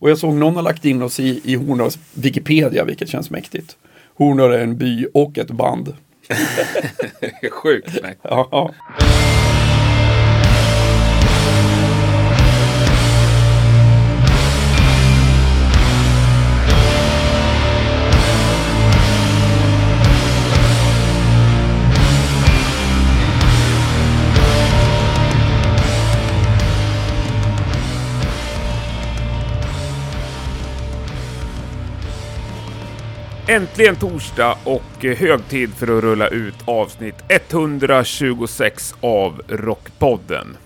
Och jag såg någon har lagt in oss i, i Horndals Wikipedia, vilket känns mäktigt. Horndal är en by och ett band. Sjukt. Nej. Ja. Äntligen torsdag och eh, hög tid för att rulla ut avsnitt 126 av Rockpodden.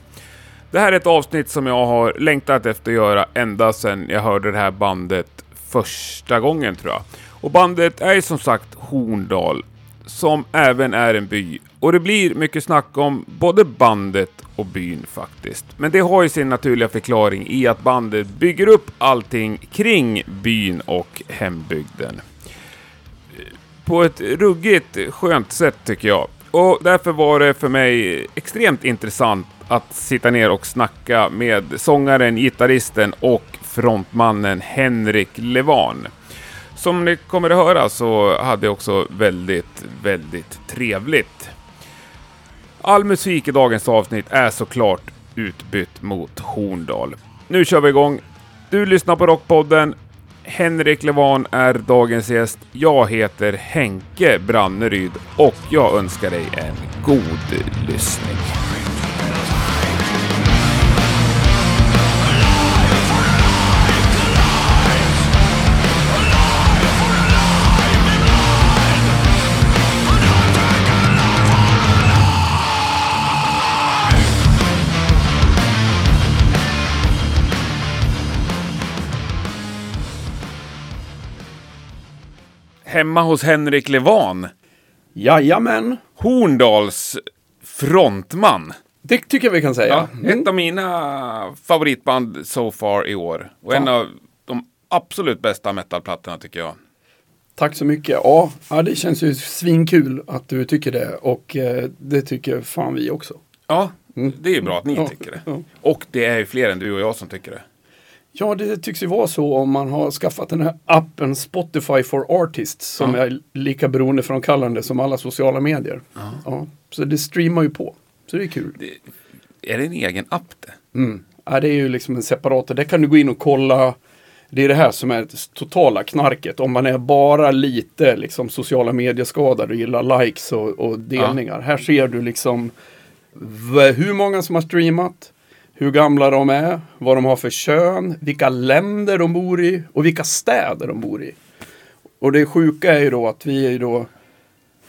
Det här är ett avsnitt som jag har längtat efter att göra ända sedan jag hörde det här bandet första gången tror jag. Och bandet är som sagt Horndal, som även är en by. Och det blir mycket snack om både bandet och byn faktiskt. Men det har ju sin naturliga förklaring i att bandet bygger upp allting kring byn och hembygden på ett ruggigt skönt sätt tycker jag. Och därför var det för mig extremt intressant att sitta ner och snacka med sångaren, gitarristen och frontmannen Henrik Levan. Som ni kommer att höra så hade jag också väldigt, väldigt trevligt. All musik i dagens avsnitt är såklart utbytt mot Horndal. Nu kör vi igång. Du lyssnar på Rockpodden. Henrik Levan är dagens gäst. Jag heter Henke Branneryd och jag önskar dig en god lyssning. Hemma hos Henrik Levan, Jajamän, Horndals frontman. det tycker jag vi kan säga. Ja, ett av mina favoritband so far i år. Och en Ja. av de absolut bästa metalplattorna tycker jag. Tack så mycket. Ja, det känns ju svinkul att du tycker det och eh, det tycker fan vi också. Ja, det är ju bra att ni Ja, tycker det. Och det är ju fler än du och jag som tycker det. Ja, det tycks ju vara så om man har skaffat den här appen Spotify for Artists som Ja. är lika beroendeframkallande som alla sociala medier. Ja, så det streamar ju på. Så det är kul. Är det en egen app det? Mm. Ja, det är ju liksom en separat. Där kan du gå in och kolla. Det är det här som är det totala knarket. Om man är bara lite liksom sociala medieskadad och gillar likes och, och delningar. Här ser du liksom hur många som har streamat. Hur gamla de är, vad de har för kön, vilka länder de bor i och vilka städer de bor i. Och det sjuka är ju då att vi är ju då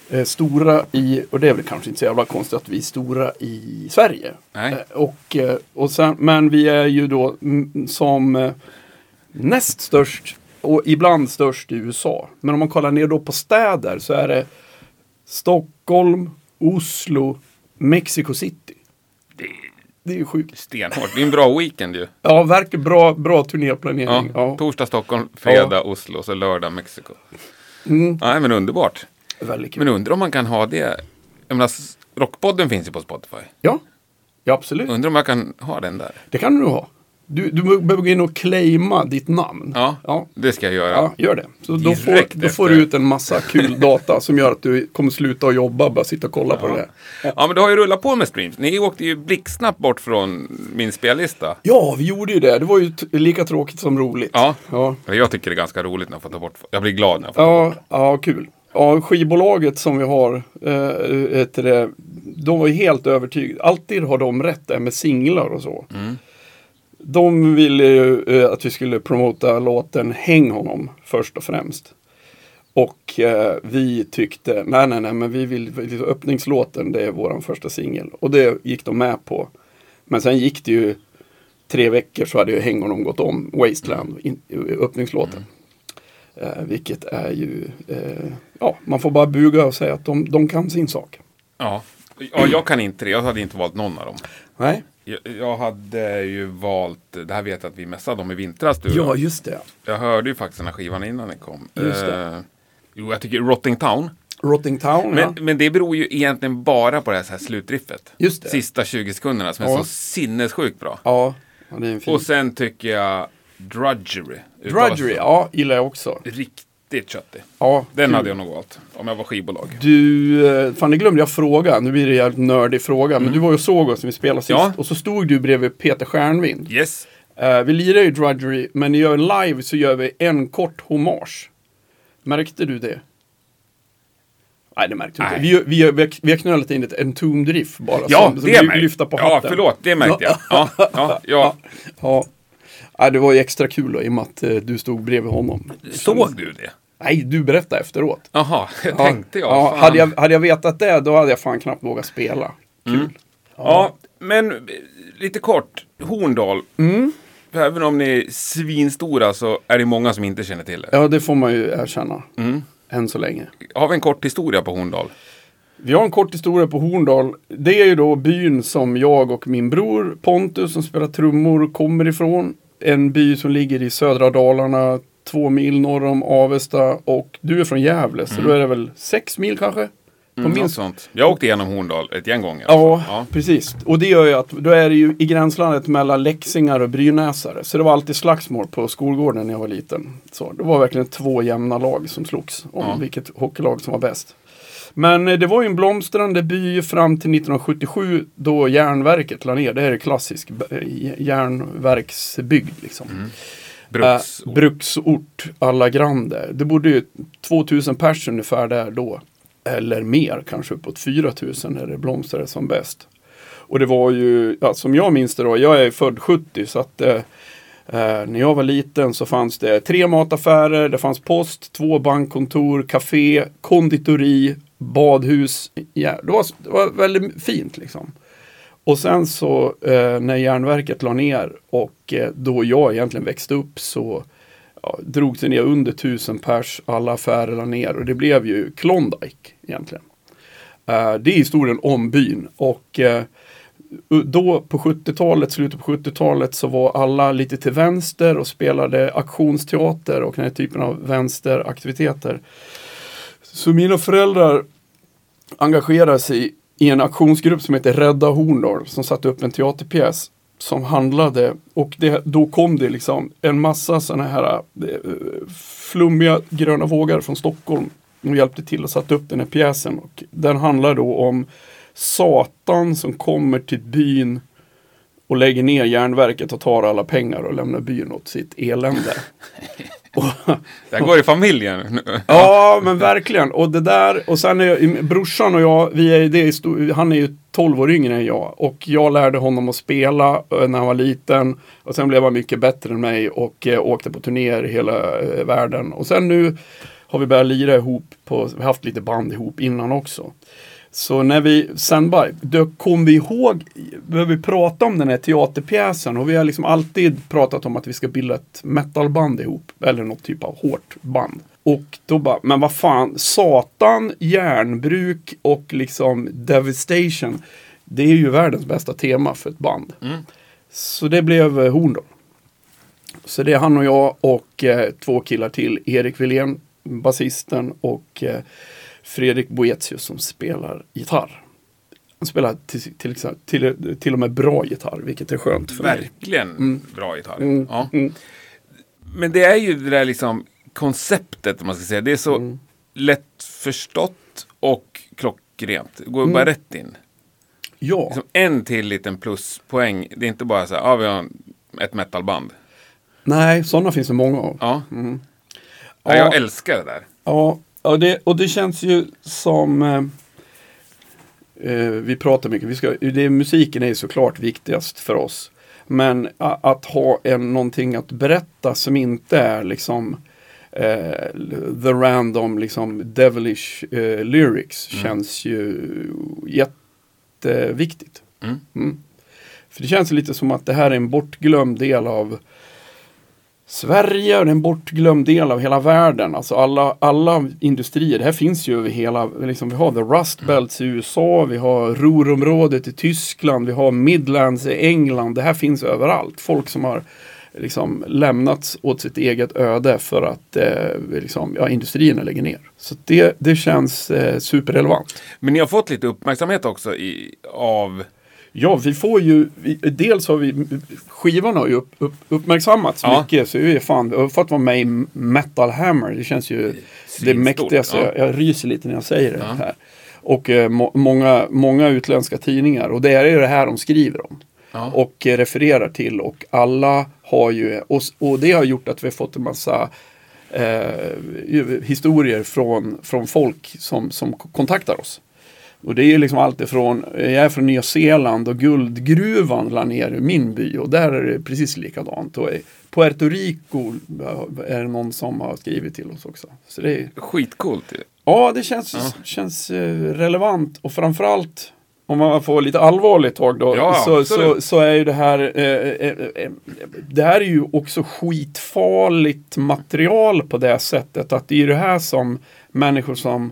eh, stora i, och det är väl kanske inte så jävla konstigt att vi är stora i Sverige. Nej. Eh, Och, eh, och sen, men vi är ju då som eh, näst störst och ibland störst i USA. Men om man kollar ner då på städer så är det Stockholm, Oslo, Mexico City. Det är ju sjukt. Stenhårt. Det är en bra weekend ju. Ja, verkar bra, bra turnéplanering. Ja. Ja, Torsdag Stockholm, fredag Oslo, så lördag Mexiko. Mm, Nej, men underbart. väldigt kul. Men undrar om man kan ha det. Jag menar, Rockpodden finns ju på Spotify. Ja, ja absolut. Undrar om jag kan ha den där. Det kan du ha. Du, du behöver gå in och claima ditt namn. Ja, Ja, det ska jag göra. ja gör det. Så då får, då får du ut en massa kul data som gör att du kommer sluta att jobba och bara sitta och kolla på det där. Ja, men det har ju rullat på med streams. Ni åkte ju blixtsnabbt bort från min spellista. Ja, vi gjorde ju det. Det var ju lika tråkigt som roligt. Ja. Ja, Jag tycker det är ganska roligt när jag får ta bort. Jag blir glad när jag får ta ja, bort. ja kul. Ja, skivbolaget som vi har, eh, heter det, de var ju helt övertygade. Alltid har de rätt där med singlar och så. Mm. De ville ju eh, att vi skulle promota låten Häng honom först och främst. Och eh, vi tyckte, nej nej nej, men vi vill, vi- öppningslåten det är våran första singel. Och det gick de med på. Men sen gick det ju tre veckor så hade ju Häng honom gått om Wasteland, in, öppningslåten. Eh, vilket är ju, eh, ja, man får bara buga och säga att de, de kan sin sak. Ja. ja, jag kan inte det. Jag hade inte valt någon av dem. Nej. Jag, jag hade ju valt, det här vet jag att vi mässade om i vintras du Ja, just det. Jag hörde ju faktiskt den här skivan innan den kom. Just det. Eh, jo, jag tycker Rotting Town. Rotting Town, Men, ja. men det beror ju egentligen bara på det här, så här slutriffet. Just det. Sista 20 sekunderna som är Ja. så sinnessjukt bra. Ja, ja, det är en fin. Och sen tycker jag Drudgery. Drudgery, ja, gillar jag också. Riktigt köttig. Ja, Den kul. hade jag nog valt. Om jag var skivbolag. Du, eh, fan det glömde jag fråga. Nu blir det en jävligt nördig fråga. Men du var ju och såg oss när vi spelade sist. Mm. Ja. Och så stod du bredvid Peter Stjärnvind. Yes. Eh, vi lirar ju Drudgery, men när vi gör live så gör vi en kort hommage. Märkte du det? Nej, det märkte du inte. Vi, vi, vi, vi har knölat in ett Entombed riff bara. Ja, som, som det märkte lyfta på Ja, förlåt. Det märkte jag. Ja, ja, ja. Ja. Nej, det var ju extra kul då, i och med att eh, du stod bredvid honom. Såg du det? Nej, du berättade efteråt. Jaha, Ja, tänkte jag. Ja, hade jag. Hade jag vetat det, då hade jag fan knappt vågat spela. Kul. Ja, men eh, lite kort. Horndal. Mm. Även om ni är svinstora så är det många som inte känner till det. Ja, det får man ju erkänna. Mm. Än så länge. Har vi en kort historia på Horndal? Vi har en kort historia på Horndal. Det är ju då byn som jag och min bror Pontus som spelar trummor kommer ifrån. En by som ligger i södra Dalarna, två mil norr om Avesta. Och du är från Gävle, så då är det väl sex mil kanske? På Mm, minst sånt. Jag åkte igenom Horndal ett gäng gånger. Ja, ja. precis. Och det gör ju att då är det ju i gränslandet mellan leksingar och brynäsare. Så det var alltid slagsmål på skolgården när jag var liten. Så det var verkligen två jämna lag som slogs om Ja. vilket hockeylag som var bäst. Men eh, det var ju en blomstrande by fram till 1977 då järnverket la ner. Det här är klassisk eh, järnverksbygd liksom. Bruksort Äh, eh, bruksort alla grande. Det bodde ju 2000 pers ungefär där då. Eller mer, kanske uppåt 4000 när det blomstrade som bäst. Och det var ju, ja, som jag minns det då, jag är född 70 så att eh, eh, när jag var liten så fanns det tre mataffärer, det fanns post, två bankkontor, café, konditori, badhus. Ja, det, var, det var väldigt fint liksom. Och sen så eh, när järnverket la ner och eh, då jag egentligen växte upp så ja, drog det ner under tusen pers, alla affärer la ner och det blev ju Klondike egentligen. Eh, det är historien om byn och eh, då på 70-talet, slutet på 70-talet så var alla lite till vänster och spelade aktionsteater och den här typen av vänsteraktiviteter. Så mina föräldrar engagerade sig i en aktionsgrupp som heter Rädda Horndal som satte upp en teaterpjäs som handlade och det, då kom det liksom en massa sådana här eh, flummiga gröna vågar från Stockholm och hjälpte till att sätta upp den här pjäsen. Och den handlar då om Satan som kommer till byn och lägger ner järnverket och tar alla pengar och lämnar byn åt sitt elände. Det går i familjen. Ja, men verkligen. Och det där, och sen är jag, brorsan och jag, vi är, det är han är ju 12 år yngre än jag. Och jag lärde honom att spela eh, när han var liten. Och sen blev han mycket bättre än mig och eh, åkte på turnéer i hela eh, världen. Och sen nu har vi börjat lira ihop, på, vi har haft lite band ihop innan också. Så när vi, sen bara, då kom vi ihåg, började vi prata om den här teaterpjäsen och vi har liksom alltid pratat om att vi ska bilda ett metalband ihop. Eller något typ av hårt band. Och då bara, men vad fan, Satan, järnbruk och liksom Devastation. Det är ju världens bästa tema för ett band. Så det blev eh, Horndal. Så det är han och jag och eh, två killar till. Erik Wilén, basisten och eh, Fredrik Boetius som spelar gitarr. Han spelar till, till, till, till och med bra gitarr, vilket är skönt för mig. Verkligen bra gitarr. Mm, Ja. mm. Men det är ju det där liksom konceptet, om man ska säga. Det är så Mm. lätt förstått och klockrent. Det går Mm. bara rätt in. Ja, Liksom en till liten pluspoäng. Det är inte bara så här, ja vi har ett metalband. nej, sådana finns det många av. Ja. Mm. ja. Ja. Jag älskar det där. Ja, och det, och det känns ju som eh, eh, vi pratar mycket, vi ska, det, musiken är ju såklart viktigast för oss. Men a, att ha en, någonting att berätta som inte är liksom eh, the random liksom devilish eh, lyrics känns ju jätteviktigt. Mm. Mm. För det känns lite som att det här är en bortglömd del av Sverige och är en bortglömd del av hela världen. Alltså alla, alla industrier, det här finns ju över hela, liksom, vi har the Rust Belts i USA, vi har Ruhrområdet i Tyskland, vi har Midlands i England. Det här finns överallt. Folk som har liksom lämnats åt sitt eget öde för att eh, liksom, ja, industrierna lägger ner. Så det, det känns eh, superrelevant. Men ni har fått lite uppmärksamhet också i, av Ja, vi får ju, vi, dels har vi, skivan har ju upp, upp, uppmärksammats Ja. mycket. Så vi är fan, vi har fått vara med i Metal Hammer. Det känns ju det Svinstort, mäktigaste. ja. Jag, jag ryser lite när jag säger det Ja. här. Och eh, må, många, många utländska tidningar. Och det är ju det här de skriver om. Ja. Och eh, refererar till. Och alla har ju, och, och det har gjort att vi har fått en massa eh, historier från, från folk som, som kontaktar oss. Och det är liksom allt ifrån, jag är från Nya Zeeland och guldgruvan la ner i min by och där är det precis likadant. Och Puerto Rico eh, är det någon som har skrivit till oss också. Så det är, Skitcoolt ju. ja, det känns, känns eh, relevant och framförallt om man får lite allvarligt tag då, Ja, så, så, så är ju det här eh, eh, eh, Det här är ju också skitfarligt material på det sättet att det är det här som människor som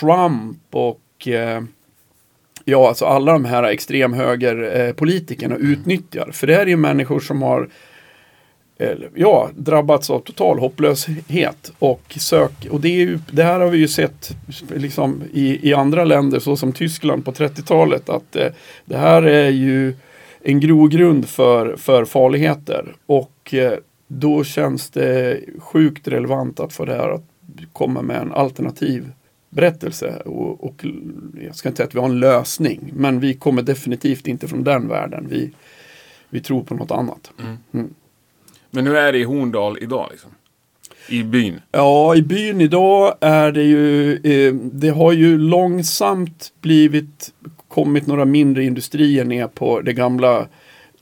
Trump och eh, ja, alltså alla de här extremhögerpolitikerna eh, utnyttjar. För det här är ju människor som har ja, drabbats av total hopplöshet och sök. Och det, är ju, det här har vi ju sett liksom, i, i andra länder så som Tyskland på 30-talet att eh, det här är ju en grogrund för, för farligheter. Och eh, då känns det sjukt relevant att få det här att komma med en alternativ berättelse. Och, och jag ska inte säga att vi har en lösning, men vi kommer definitivt inte från den världen. Vi, vi tror på något annat. Men hur är det i Horndal idag liksom? I byn? Ja, i byn idag är det ju, eh, det har ju långsamt blivit, kommit några mindre industrier ner på det gamla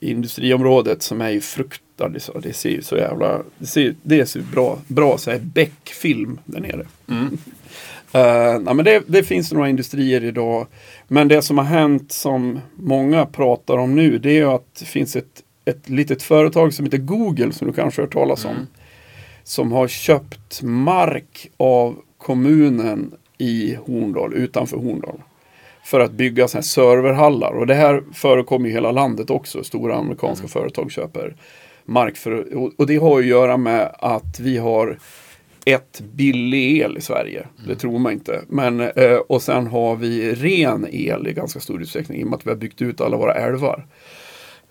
industriområdet som är ju fruktade. Så det ser ju så jävla, det ser, det ser bra, bra så här Beck-film där nere. Mm. Eh, nej, men det, det finns några industrier idag. Men det som har hänt som många pratar om nu det är att det finns ett, ett litet företag som heter Google som du kanske har hört talas om. Som har köpt mark av kommunen i Horndal, utanför Horndal. För att bygga här serverhallar. Och det här förekommer i hela landet också. Stora amerikanska företag köper mark. För, och, och det har ju att göra med att vi har ett billig el i Sverige. Det tror man inte. Men, eh, och sen har vi ren el i ganska stor utsträckning i och med att vi har byggt ut alla våra älvar.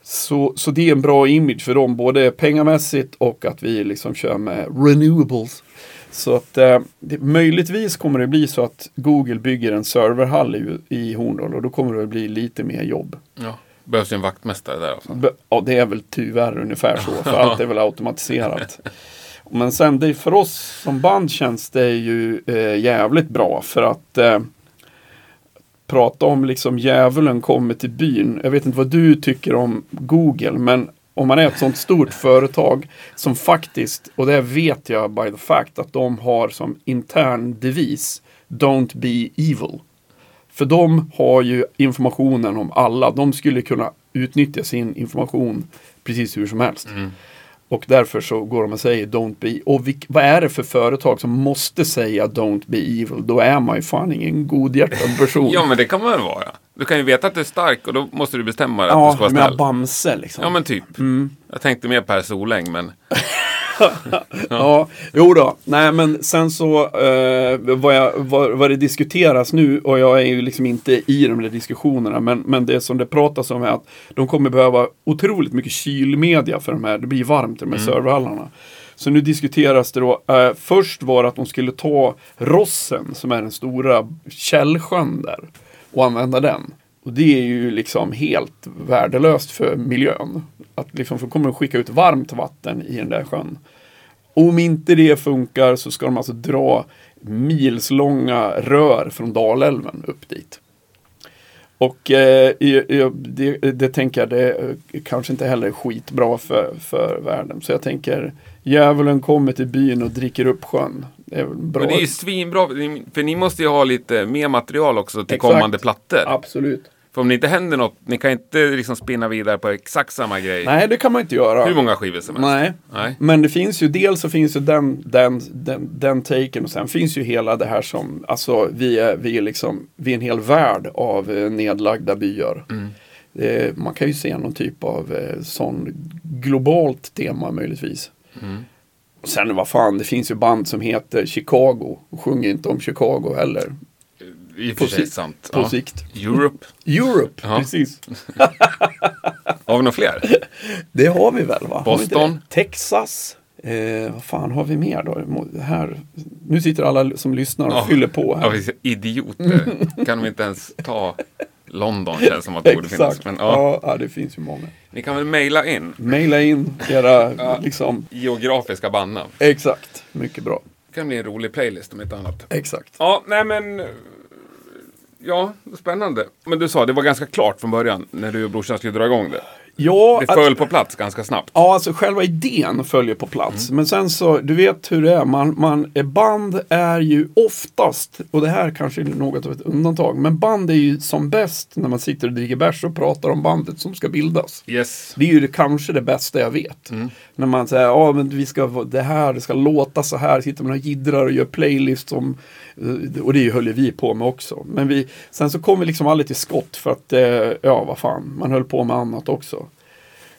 Så, så det är en bra image för dem, både pengamässigt och att vi liksom kör med renewables. Så att eh, det, möjligtvis kommer det bli så att Google bygger en serverhall i, i Horndal och då kommer det bli lite mer jobb. Ja. Behövs ju en vaktmästare där alltså. Be- Ja, det är väl tyvärr ungefär så, för allt är väl automatiserat. Men sen det, för oss som band känns det ju eh, jävligt bra för att eh, prata om liksom djävulen kommer till byn. Jag vet inte vad du tycker om Google, men om man är ett sånt stort företag som faktiskt, och det vet jag by the fact, att de har som intern devis Don't be evil. För de har ju informationen om alla. De skulle kunna utnyttja sin information precis hur som helst. Mm. Och därför så går de och säger Don't be. Och vilk, vad är det för företag som måste säga Don't be evil? Då är man ju fan ingen godhjärtad person. Ja, men det kan man väl vara. Du kan ju veta att du är stark och då måste du bestämma dig att du ja ska vara snäll. Bamse liksom. Ja, men typ. Jag tänkte mer Per Soläng, men Ja, jo då. Nej, men sen så eh, vad, jag, vad, vad det diskuteras nu och jag är ju liksom inte i de där diskussionerna. Men, men det som det pratas om är att de kommer behöva otroligt mycket kylmedia för de här. Det blir varmt i de här serverhallarna. Så nu diskuteras det då. Eh, först var det att de skulle ta Rossen som är den stora källsjön där och använda den. Och det är ju liksom helt värdelöst för miljön. Att liksom, för kommer de skicka ut varmt vatten i den där sjön. Om inte det funkar så ska de alltså dra milslånga rör från Dalälven upp dit. Och eh, det, det tänker jag, det eh, kanske inte heller är skitbra för, för världen. Så jag tänker, djävulen kommer till byn och dricker upp sjön. Det är bra. Men det är ju svinbra, för ni måste ju ha lite mer material också till Exakt. kommande plattor. Absolut. För om det inte händer något, ni kan inte liksom spinna vidare på exakt samma grej. Nej, det kan man inte göra. Hur många skivor som helst. Nej. Nej. Men det finns ju, dels så finns ju den, den, den, den taken och sen finns ju hela det här som, alltså vi är, vi är liksom, vi är en hel värld av eh, nedlagda byar. Mm. Eh, man kan ju se någon typ av eh, sån globalt tema möjligtvis. Mm. Och sen vad fan, det finns ju band som heter Chicago och sjunger inte om Chicago heller. I och för sig si- sant. på Ja. sikt. Europe. Europe, Ja. precis. Har vi några fler? Det har vi väl va? Boston. Texas. Eh, vad fan har vi mer då? Här. Nu sitter alla som lyssnar och Ja. fyller på här. Ja, idioter. kan de inte ens ta London känns som att det borde finnas. Men, ja. ja. det finns ju många. Ni kan väl mejla in Maila in era, liksom, geografiska bandnamn. exakt. Mycket bra. Det kan bli en rolig playlist om inte annat. Exakt. Ja, nej men... Ja, spännande. Men du sa, det var ganska klart från början när du och brorsan skulle dra igång det. Ja, Det att- föll på plats ganska snabbt. Ja, alltså själva idén följer på plats. Men sen så, du vet hur det är. Man, man, eh, band är ju oftast, och det här kanske är något av ett undantag, men band är ju som bäst när man sitter och dricker bärs och pratar om bandet som ska bildas. Yes. Det är ju kanske det bästa jag vet. När man säger, ja men vi ska, det här, det ska låta så här, sitter man och jiddrar och gör playlist som, eh, Eh, och det höll ju vi på med också. Men vi, sen så kom vi liksom aldrig till skott för att, eh, ja vad fan, man höll på med annat också.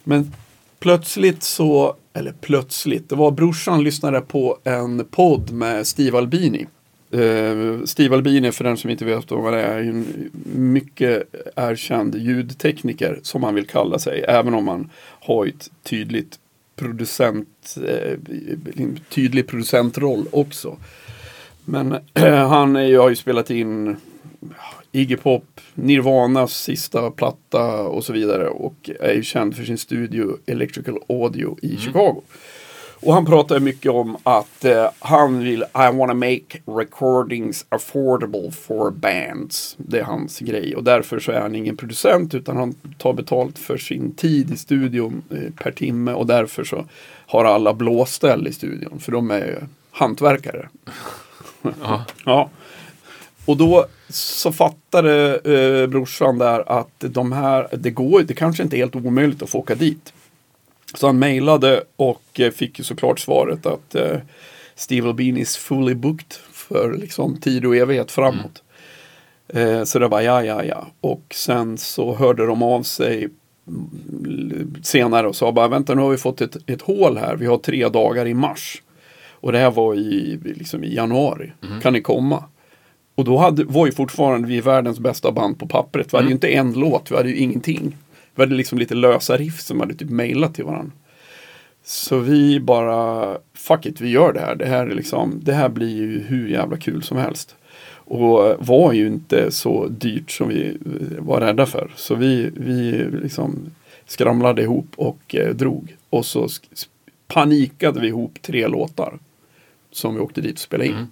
Men plötsligt så, eller plötsligt, det var brorsan lyssnade på en podd med Steve Albini. Uh, Steve Albini, för den som inte vet vad det är, är en mycket erkänd ljudtekniker som han vill kalla sig. Även om han har ett tydligt producent, tydlig producentroll också. Men han har ju spelat in Iggy Pop, Nirvanas sista platta och så vidare. Och är ju känd för sin studio Electrical Audio i Chicago. Och han pratar mycket om att eh, han vill I wanna make recordings affordable for bands. Det är hans grej. Och därför så är han ingen producent utan han tar betalt för sin tid i studion eh, per timme. Och därför så har alla blåställ i studion. För de är ju hantverkare. Ja. Ja. Och då så fattade eh, brorsan där att de här, det går det kanske inte är helt omöjligt att få åka dit. Så han mejlade och eh, fick ju såklart svaret att eh, Steve Albini is fully booked för liksom tid och evighet framåt. Eh, så det var ja, ja, ja. Och sen så hörde de av sig mm, senare och sa bara vänta nu har vi fått ett, ett hål här. Vi har tre dagar i mars. Och det här var i, liksom i januari. Kan ni komma? Och då hade, var ju fortfarande vi världens bästa band på pappret. Vi hade ju inte en låt, vi hade ju ingenting. Vi hade liksom lite lösa riff som hade typ mejlat till varandra. Så vi bara, fuck it, vi gör det här. Det här, är liksom, det här blir ju hur jävla kul som helst. Och var ju inte så dyrt som vi var rädda för. Så vi, vi liksom skramlade ihop och eh, drog. Och så panikade vi ihop tre låtar. Som vi åkte dit och spelade in. Mm.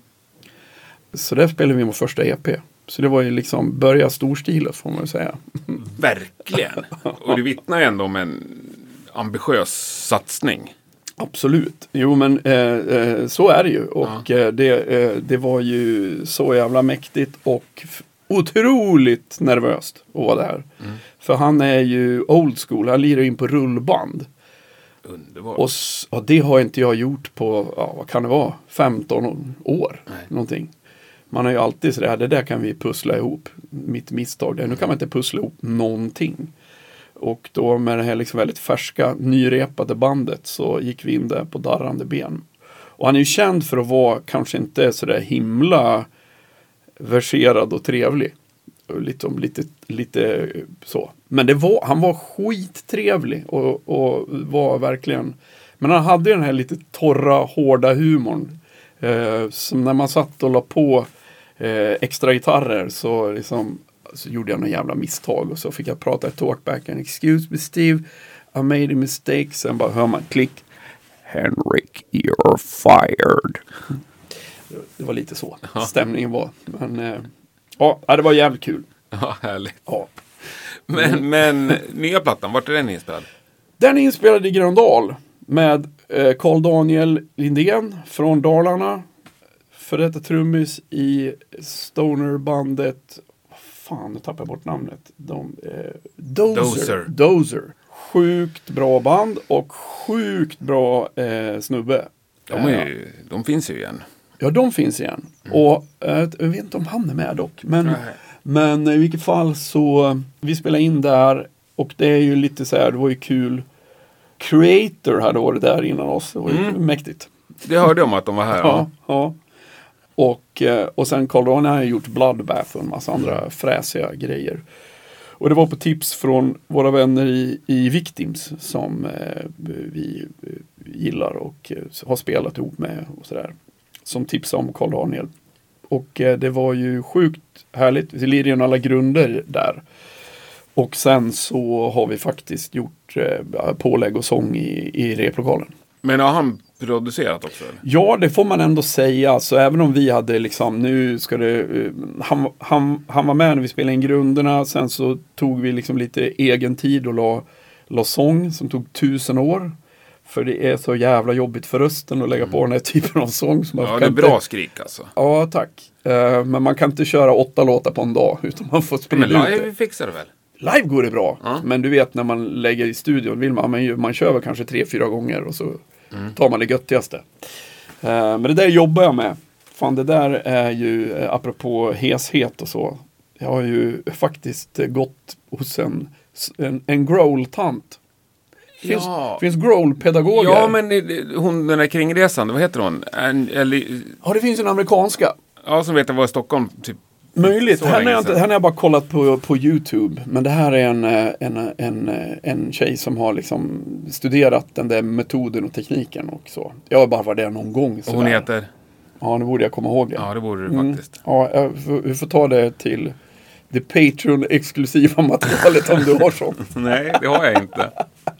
Så där spelade vi vår första EP. Så det var ju liksom börja storstilat får man ju säga. Verkligen. Och det vittnar ju ändå om en ambitiös satsning. Absolut. Jo men eh, eh, så är det ju. Och eh, det, eh, det var ju så jävla mäktigt och otroligt nervöst att vara där. För han är ju old school, han lirar in på rullband. Underbart. Och, och det har inte jag gjort på, ja, vad kan det vara, 15 år. Nej. Någonting. Man har ju alltid sådär, det där kan vi pussla ihop. Mitt misstag, där. nu kan man inte pussla ihop någonting. Och då med det här liksom väldigt färska, nyrepade bandet så gick vi in där på darrande ben. Och han är ju känd för att vara kanske inte sådär himla verserad och trevlig. Och Lite, lite, så. Men det var, han var skittrevlig och, och var verkligen Men han hade den här lite torra, hårda humorn. Eh, som när man satt och la på eh, extra gitarrer så liksom så gjorde jag några jävla misstag och så fick jag prata i talkbacken. Excuse me Steve, I made a mistake. Sen bara hör man klick. Henrik, you're fired. Det var lite så stämningen var. Men eh, ja, det var jävligt kul. Ja, härligt. Ja. Men, men nya plattan, vart är den inspelad? Den är inspelad i Gröndal med eh, Carl Daniel Lindén från Dalarna. För detta trummis i stonerbandet. Fan, nu tappar jag bort namnet. De, eh, Dozer. Dozer. Dozer. Sjukt bra band och sjukt bra eh, snubbe. De, Eh, är ju, de finns ju igen. Ja, de finns igen. Och eh, jag vet inte om han är med dock. Men, Nej. men i vilket fall så, vi spelade in där och det är ju lite så här, det var ju kul. Creator hade varit där innan oss, det var ju Mm. mäktigt. Det hörde jag om att de var här. Ja, Ja. Och, eh, och sen Carl Daniel har gjort Bloodbath och en massa andra fräsiga grejer. Och det var på tips från våra vänner i, i Victims som eh, vi eh, gillar och har spelat ihop med och sådär. Som tipsade om Carl Daniel. Och eh, det var ju sjukt härligt. Vi lirar ju alla grunder där. Och sen så har vi faktiskt gjort eh, pålägg och sång i, i replokalen. Men har han producerat också? Eller? Ja, det får man ändå säga. Så även om vi hade liksom, nu ska det, eh, han, han, han var med när vi spelade in grunderna. Sen så tog vi liksom lite egen tid och la, la sång som tog tusen år. För det är så jävla jobbigt för rösten att lägga på den här typen av sång. Så man Ja, det är inte- bra skrik alltså. Ja, tack. Eh, men man kan inte köra åtta låtar på en dag. Utan man får Men sprida ut det. live fixar det väl? Live går det bra. Ja. Men du vet när man lägger i studion vill man, man, ju- man kör väl kanske tre, fyra gånger och så Mm. tar man det göttigaste. Eh, men det där jobbar jag med. Fan det där är ju, eh, apropå heshet och så. Jag har ju faktiskt gått hos en, en, en growl-tant. Finns, Ja. finns growl-pedagoger. Ja, men eh, hon den där kringresan, vad heter hon? Eller, Ja, det finns en amerikanska. ja, som vet att var i Stockholm, typ. Möjligt. Henne har, jag inte, sedan. henne har jag bara kollat på, på YouTube. Men det här är en, eh, en, en, eh, en tjej som har liksom studerat den där metoden och tekniken och så. Jag har bara varit där någon gång. Och hon sådär. heter? Ja, nu borde jag komma ihåg det. Ja, det borde du Mm. faktiskt. Ja, jag får- vi får ta det till det Patreon-exklusiva materialet om du har sånt. Nej, det har jag inte.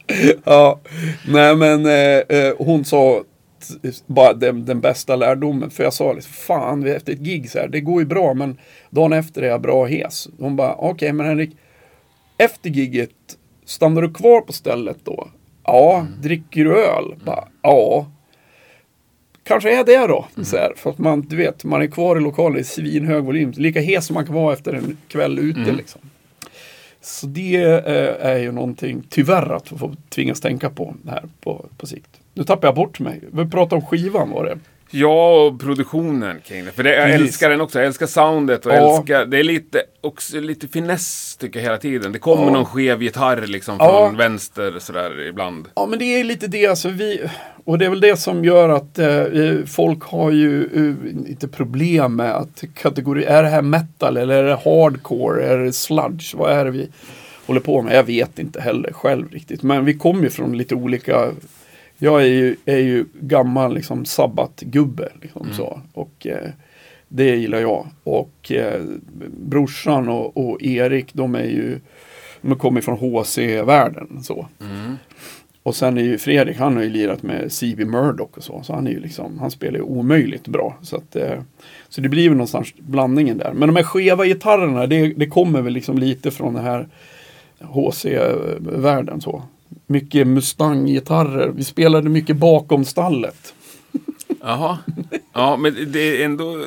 Ja, nej men eh, eh, hon sa bara den, den bästa lärdomen. För jag sa liksom, fan vi- efter ett gig så här, det går ju bra men dagen efter är jag bra hes. Hon bara, okej men Henrik, efter gigget, stannar du kvar på stället då? Ja, dricker du öl? Bara, ja. Kanske är det då. Så här, för att man, du vet, man är kvar i lokalen i svinhög volym. Lika hes som man kan vara efter en kväll ute liksom. Så det eh, är ju någonting, tyvärr, att få tvingas tänka på här på, på sikt. Nu tappar jag bort mig. Vi pratade om skivan var det. Ja, och produktionen kring det. För det, jag Precis. älskar den också. Jag älskar soundet och Ja. älskar... Det är lite, också lite finess tycker jag hela tiden. Det kommer Ja. någon skev gitarr liksom Ja. från vänster sådär ibland. Ja men det är lite det, alltså vi, och det är väl det som gör att eh, folk har ju eh, inte problem med att kategori, är det här metal eller är det hardcore, är det sludge, vad är det vi håller på med? Jag vet inte heller själv riktigt, men vi kommer ju från lite olika jag är ju, är ju gammal liksom sabbatgubbe liksom så. Och eh, det gillar jag. Och eh, brorsan och, och Erik de är ju de kommer från HC-världen så. Och sen är ju Fredrik, han har ju lirat med CB Murdoch och så. Så han är ju liksom, han spelar ju omöjligt bra. Så, att, eh, så det blir väl någonstans blandningen där. Men de här skeva gitarrerna, det, det kommer väl liksom lite från den här HC-världen så. Mycket Mustang-gitarrer. Vi spelade mycket bakom stallet. Jaha. Ja, men det är ändå...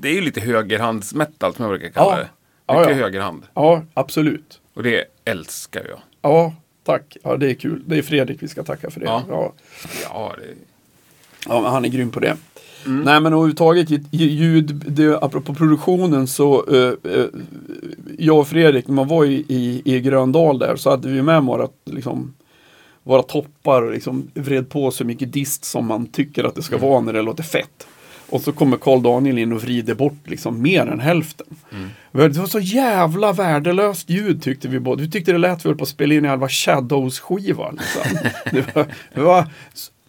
Det är ju lite högerhandsmetal som jag brukar kalla Ja. det. Ja, Mycket ja. högerhand. Ja, absolut. Och det älskar jag. Ja, tack. Ja, det är kul. Det är Fredrik vi ska tacka för det. Ja. Ja. Ja, det... Ja, han är grym på det. Nej men överhuvudtaget ljud- det, apropå produktionen så eh, eh, jag och Fredrik, när man var i, i, i Gröndal där så hade vi med våra, liksom, våra toppar och liksom vred på så mycket dist som man tycker att det ska vara när det låter fett. Och så kommer Carl Daniel in och vrider bort liksom mer än hälften. Det var så jävla värdelöst ljud tyckte vi båda. Vi tyckte det lät väl på att spela in en halva Shadows-skiva. Liksom. det var, det var,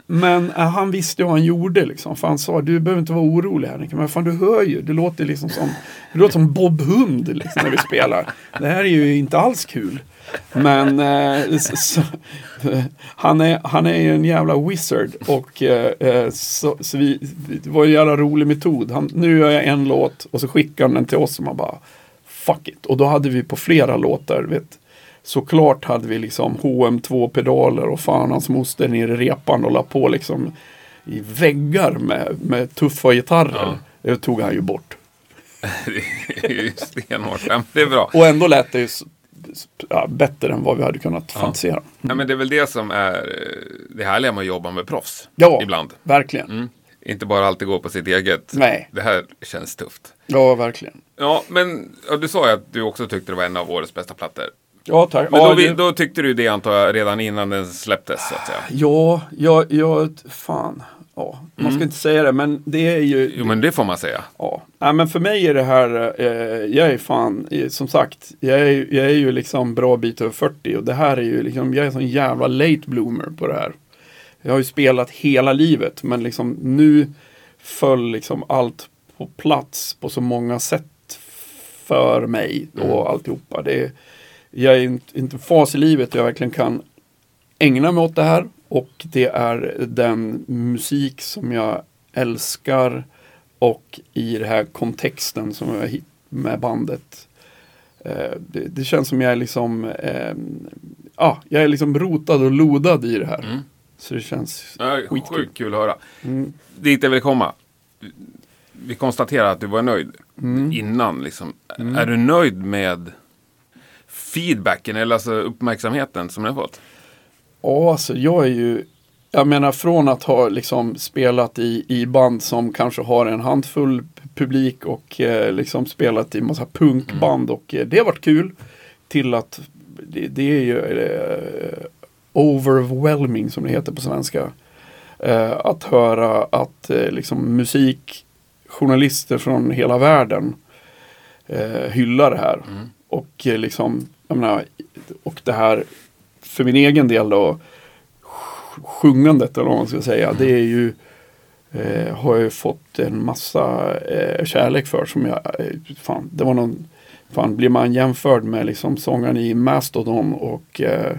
men äh, han visste ju vad han gjorde liksom. För han sa, du behöver inte vara orolig Henrik. Men fan du hör ju, det låter liksom som, det låter som Bob Hund liksom, när vi spelar. Det här är ju inte alls kul. Men eh, äh, så, han, är, han är ju en jävla wizard. Och äh, så, så vi, det var en jävla rolig metod. Han, nu gör jag en låt och så skickar han den till oss och man bara fuck it. Och då hade vi på flera låtar, vet, såklart hade vi liksom HM2 pedaler och fan hans moster nere i repan och la på liksom i väggar med, med tuffa gitarrer. Ja. Det tog han ju bort. det är ju stenhårt. Ja, det är bra. Och ändå lät det ju ja, bättre än vad vi hade kunnat fantisera. Ja, men det är väl det som är det härliga med att jobba med proffs. Ja, Ibland. verkligen. Mm. Inte bara alltid gå på sitt eget. Nej. Det här känns tufft. Ja, verkligen. Ja, men ja, du sa ju att du också tyckte det var en av årets bästa plattor. Ja, tack. Men ja, då, vi, då tyckte du det antar jag redan innan den släpptes så att säga. Ja, jag, jag, fan. ja, man ska inte säga det, men det är ju... Jo, men det får man säga. Ja, Nej, men för mig är det här, eh, jag är fan, eh, som sagt, jag är, jag är ju liksom bra bit över 40 och det här är ju liksom, jag är en sån jävla late bloomer på det här. Jag har ju spelat hela livet, men liksom nu föll liksom allt på plats på så många sätt för mig och Mm. alltihopa. Det jag är inte, inte en fas i livet där jag verkligen kan ägna mig åt det här och det är den musik som jag älskar och i den här kontexten som jag hitt med bandet. Eh, det, det känns som jag är liksom, eh, ja, jag är liksom rotad och lodad i det här. Mm. Så det känns Ja, skitkul. Sjukt kul att höra. Mm. Dit jag vill komma. Vi konstaterar att du var nöjd Mm. innan. Liksom. Är du nöjd med feedbacken eller alltså uppmärksamheten som ni har fått? Ja, alltså jag är ju, jag menar från att ha liksom spelat i, i band som kanske har en handfull publik och eh, liksom spelat i massa punkband och eh, det har varit kul. Till att det, det är ju eh, overwhelming som det heter på svenska. Eh, att höra att eh, liksom musikjournalister från hela världen eh, hyllar det här. Mm. Och liksom, menar, och det här för min egen del då sj- sjungandet eller vad man ska säga. Det är ju eh, har jag ju fått en massa eh, kärlek för som jag, eh, fan, det var någon, fan blir man jämförd med liksom sångaren i Mastodon och eh,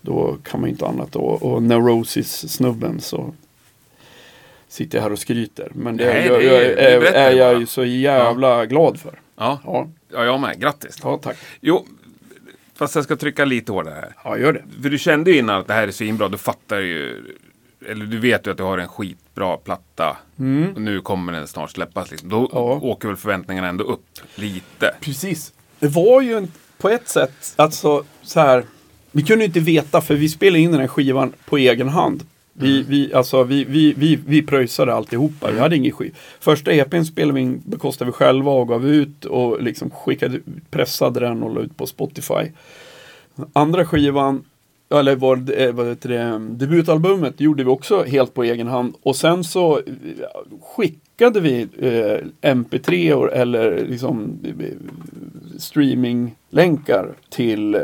då kan man inte annat och, och Neurosis-snubben så sitter jag här och skryter. Men det, Nej, jag, det jag, är- det är, är jag jag ju så jävla glad för. Ja. Ja, ja, jag med. Grattis. ja, tack. Jo, fast jag ska trycka lite hårdare här. Ja, gör det. För du kände ju innan att det här är svinbra. Du fattar ju. Eller du vet ju att du har en skitbra platta. Och nu kommer den snart släppas. Liksom. Då Mm. Ja. åker väl förväntningarna ändå upp lite. Precis. Det var ju en, på ett sätt, alltså så här. Vi kunde ju inte veta för vi spelade in den här skivan på egen hand. Vi, vi, alltså, vi, vi, vi, vi pröjsade alltihopa. Vi hade ingen skiv. Första EPn spelade vi bekostade vi själva och gav ut och liksom skickade, pressade den och la ut på Spotify. Andra skivan, eller var det, vad heter det, debutalbumet gjorde vi också helt på egen hand. Och sen så eh, skickade vi eh, MP3 or, eller liksom eh, streaminglänkar till eh,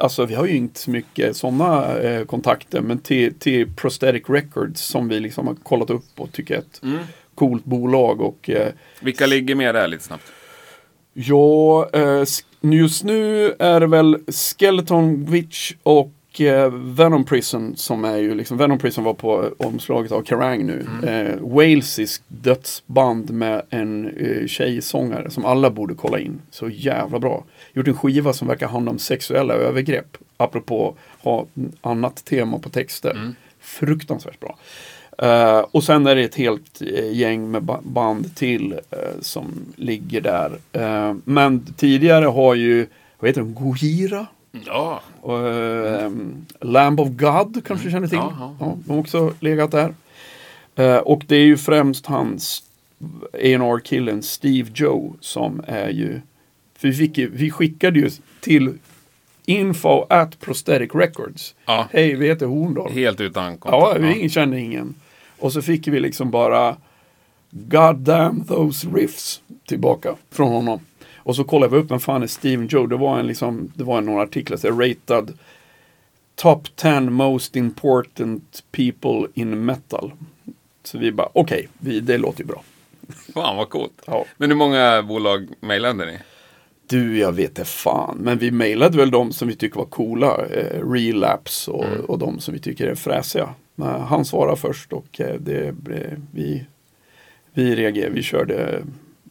Alltså vi har ju inte så mycket sådana eh, kontakter men till, till Prosthetic Records som vi liksom har kollat upp och tycker är ett Mm. coolt bolag och eh, Vilka ligger med där lite snabbt? Ja, eh, just nu är det väl Skeleton Witch och eh, Venom Prison som är ju liksom, Venom Prison var på omslaget av Kerrang nu. Eh, Walesisk dödsband med en eh, tjejsångare som alla borde kolla in. Så jävla bra. Gjort en skiva som verkar handla om sexuella övergrepp. Apropå ha annat tema på texter. Fruktansvärt bra. Eh, och sen är det ett helt eh, gäng med ba- band till eh, som ligger där. Eh, men tidigare har ju, vad heter de, Gojira? Ja, Och, eh, Lamb of God kanske du känner till? Ja, ja. Ja, de har också legat där. Eh, och det är ju främst hans A&R killen Steve Joe som är ju för vi, fick, vi skickade ju till info at prosthetic records. ja. Hej, vi heter Horndal. helt utan Ja, kontakt. vi kände ingen. Och så fick vi liksom bara God damn those riffs tillbaka från honom. Och så kollade vi upp vem fan är Steven Joe. Det var en liksom, det var en några artiklar, så ratad Top 10 most important people in metal. Så vi bara, okej, vi det låter ju bra. Fan vad coolt. Ja. Men hur många bolag mejlade ni? Du, jag vet inte fan. Men vi mejlade väl de som vi tycker var coola. Eh, Relapse och, och de som vi tycker är fräsiga. Men han svarade först och eh, det, eh, vi, vi, reagerade, vi, körde,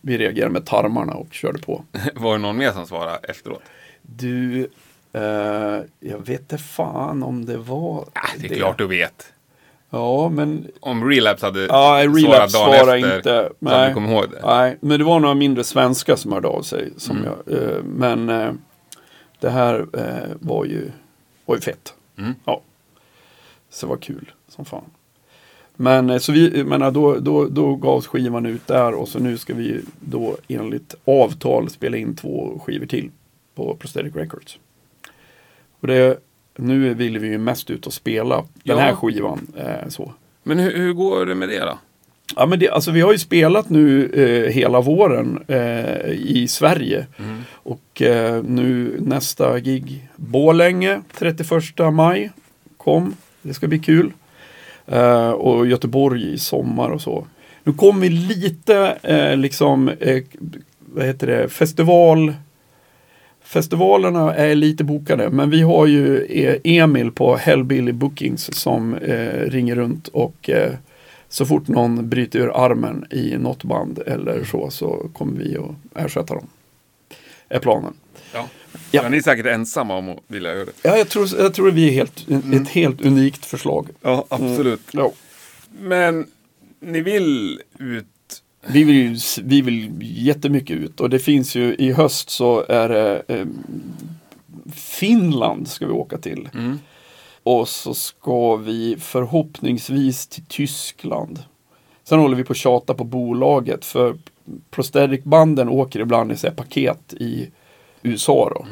vi reagerade med tarmarna och körde på. Var det någon mer som svarade efteråt? Du, eh, jag vet inte fan om det var Ah, det är klart du vet. Ja, men Om Relapse hade Ja, Relapse svarat dagen efter inte. så hade Nej. du kommit ihåg det. Nej, men det var några mindre svenska som hörde av sig. Som Mm. jag, eh, men eh, det här eh, var, ju, var ju fett. Mm. Ja. Så det var kul som fan. Men eh, så vi, menar, då, då, då gavs skivan ut där och så nu ska vi då enligt avtal spela in två skivor till på Prosthetic Records. Och det, nu vill vi ju mest ut och spela den Ja. här skivan. Eh, så. Men hur, hur går det med det då? Ja, men det, alltså, vi har ju spelat nu eh, hela våren eh, i Sverige. Och eh, nu nästa gig Borlänge 31 maj kom. Det ska bli kul. Eh, och Göteborg i sommar och så. Nu kommer vi lite eh, liksom, eh, vad heter det, festival Festivalerna är lite bokade men vi har ju eh, Emil på Hellbilly Bookings som eh, ringer runt och eh, så fort någon bryter ur armen i något band eller så så kommer vi att ersätta dem. Är planen. Ja. Ja. ja. Ni är säkert ensamma om att vilja göra det. Ja, jag tror, jag tror vi är helt, ett helt unikt förslag. Ja, absolut. Ja. Men ni vill ut... Vi vill, vi vill jättemycket ut och det finns ju i höst så är det eh, Finland ska vi åka till. Mm. Och så ska vi förhoppningsvis till Tyskland. Sen håller vi på att tjata på bolaget för Prosthetic-banden åker ibland i så paket i USA då.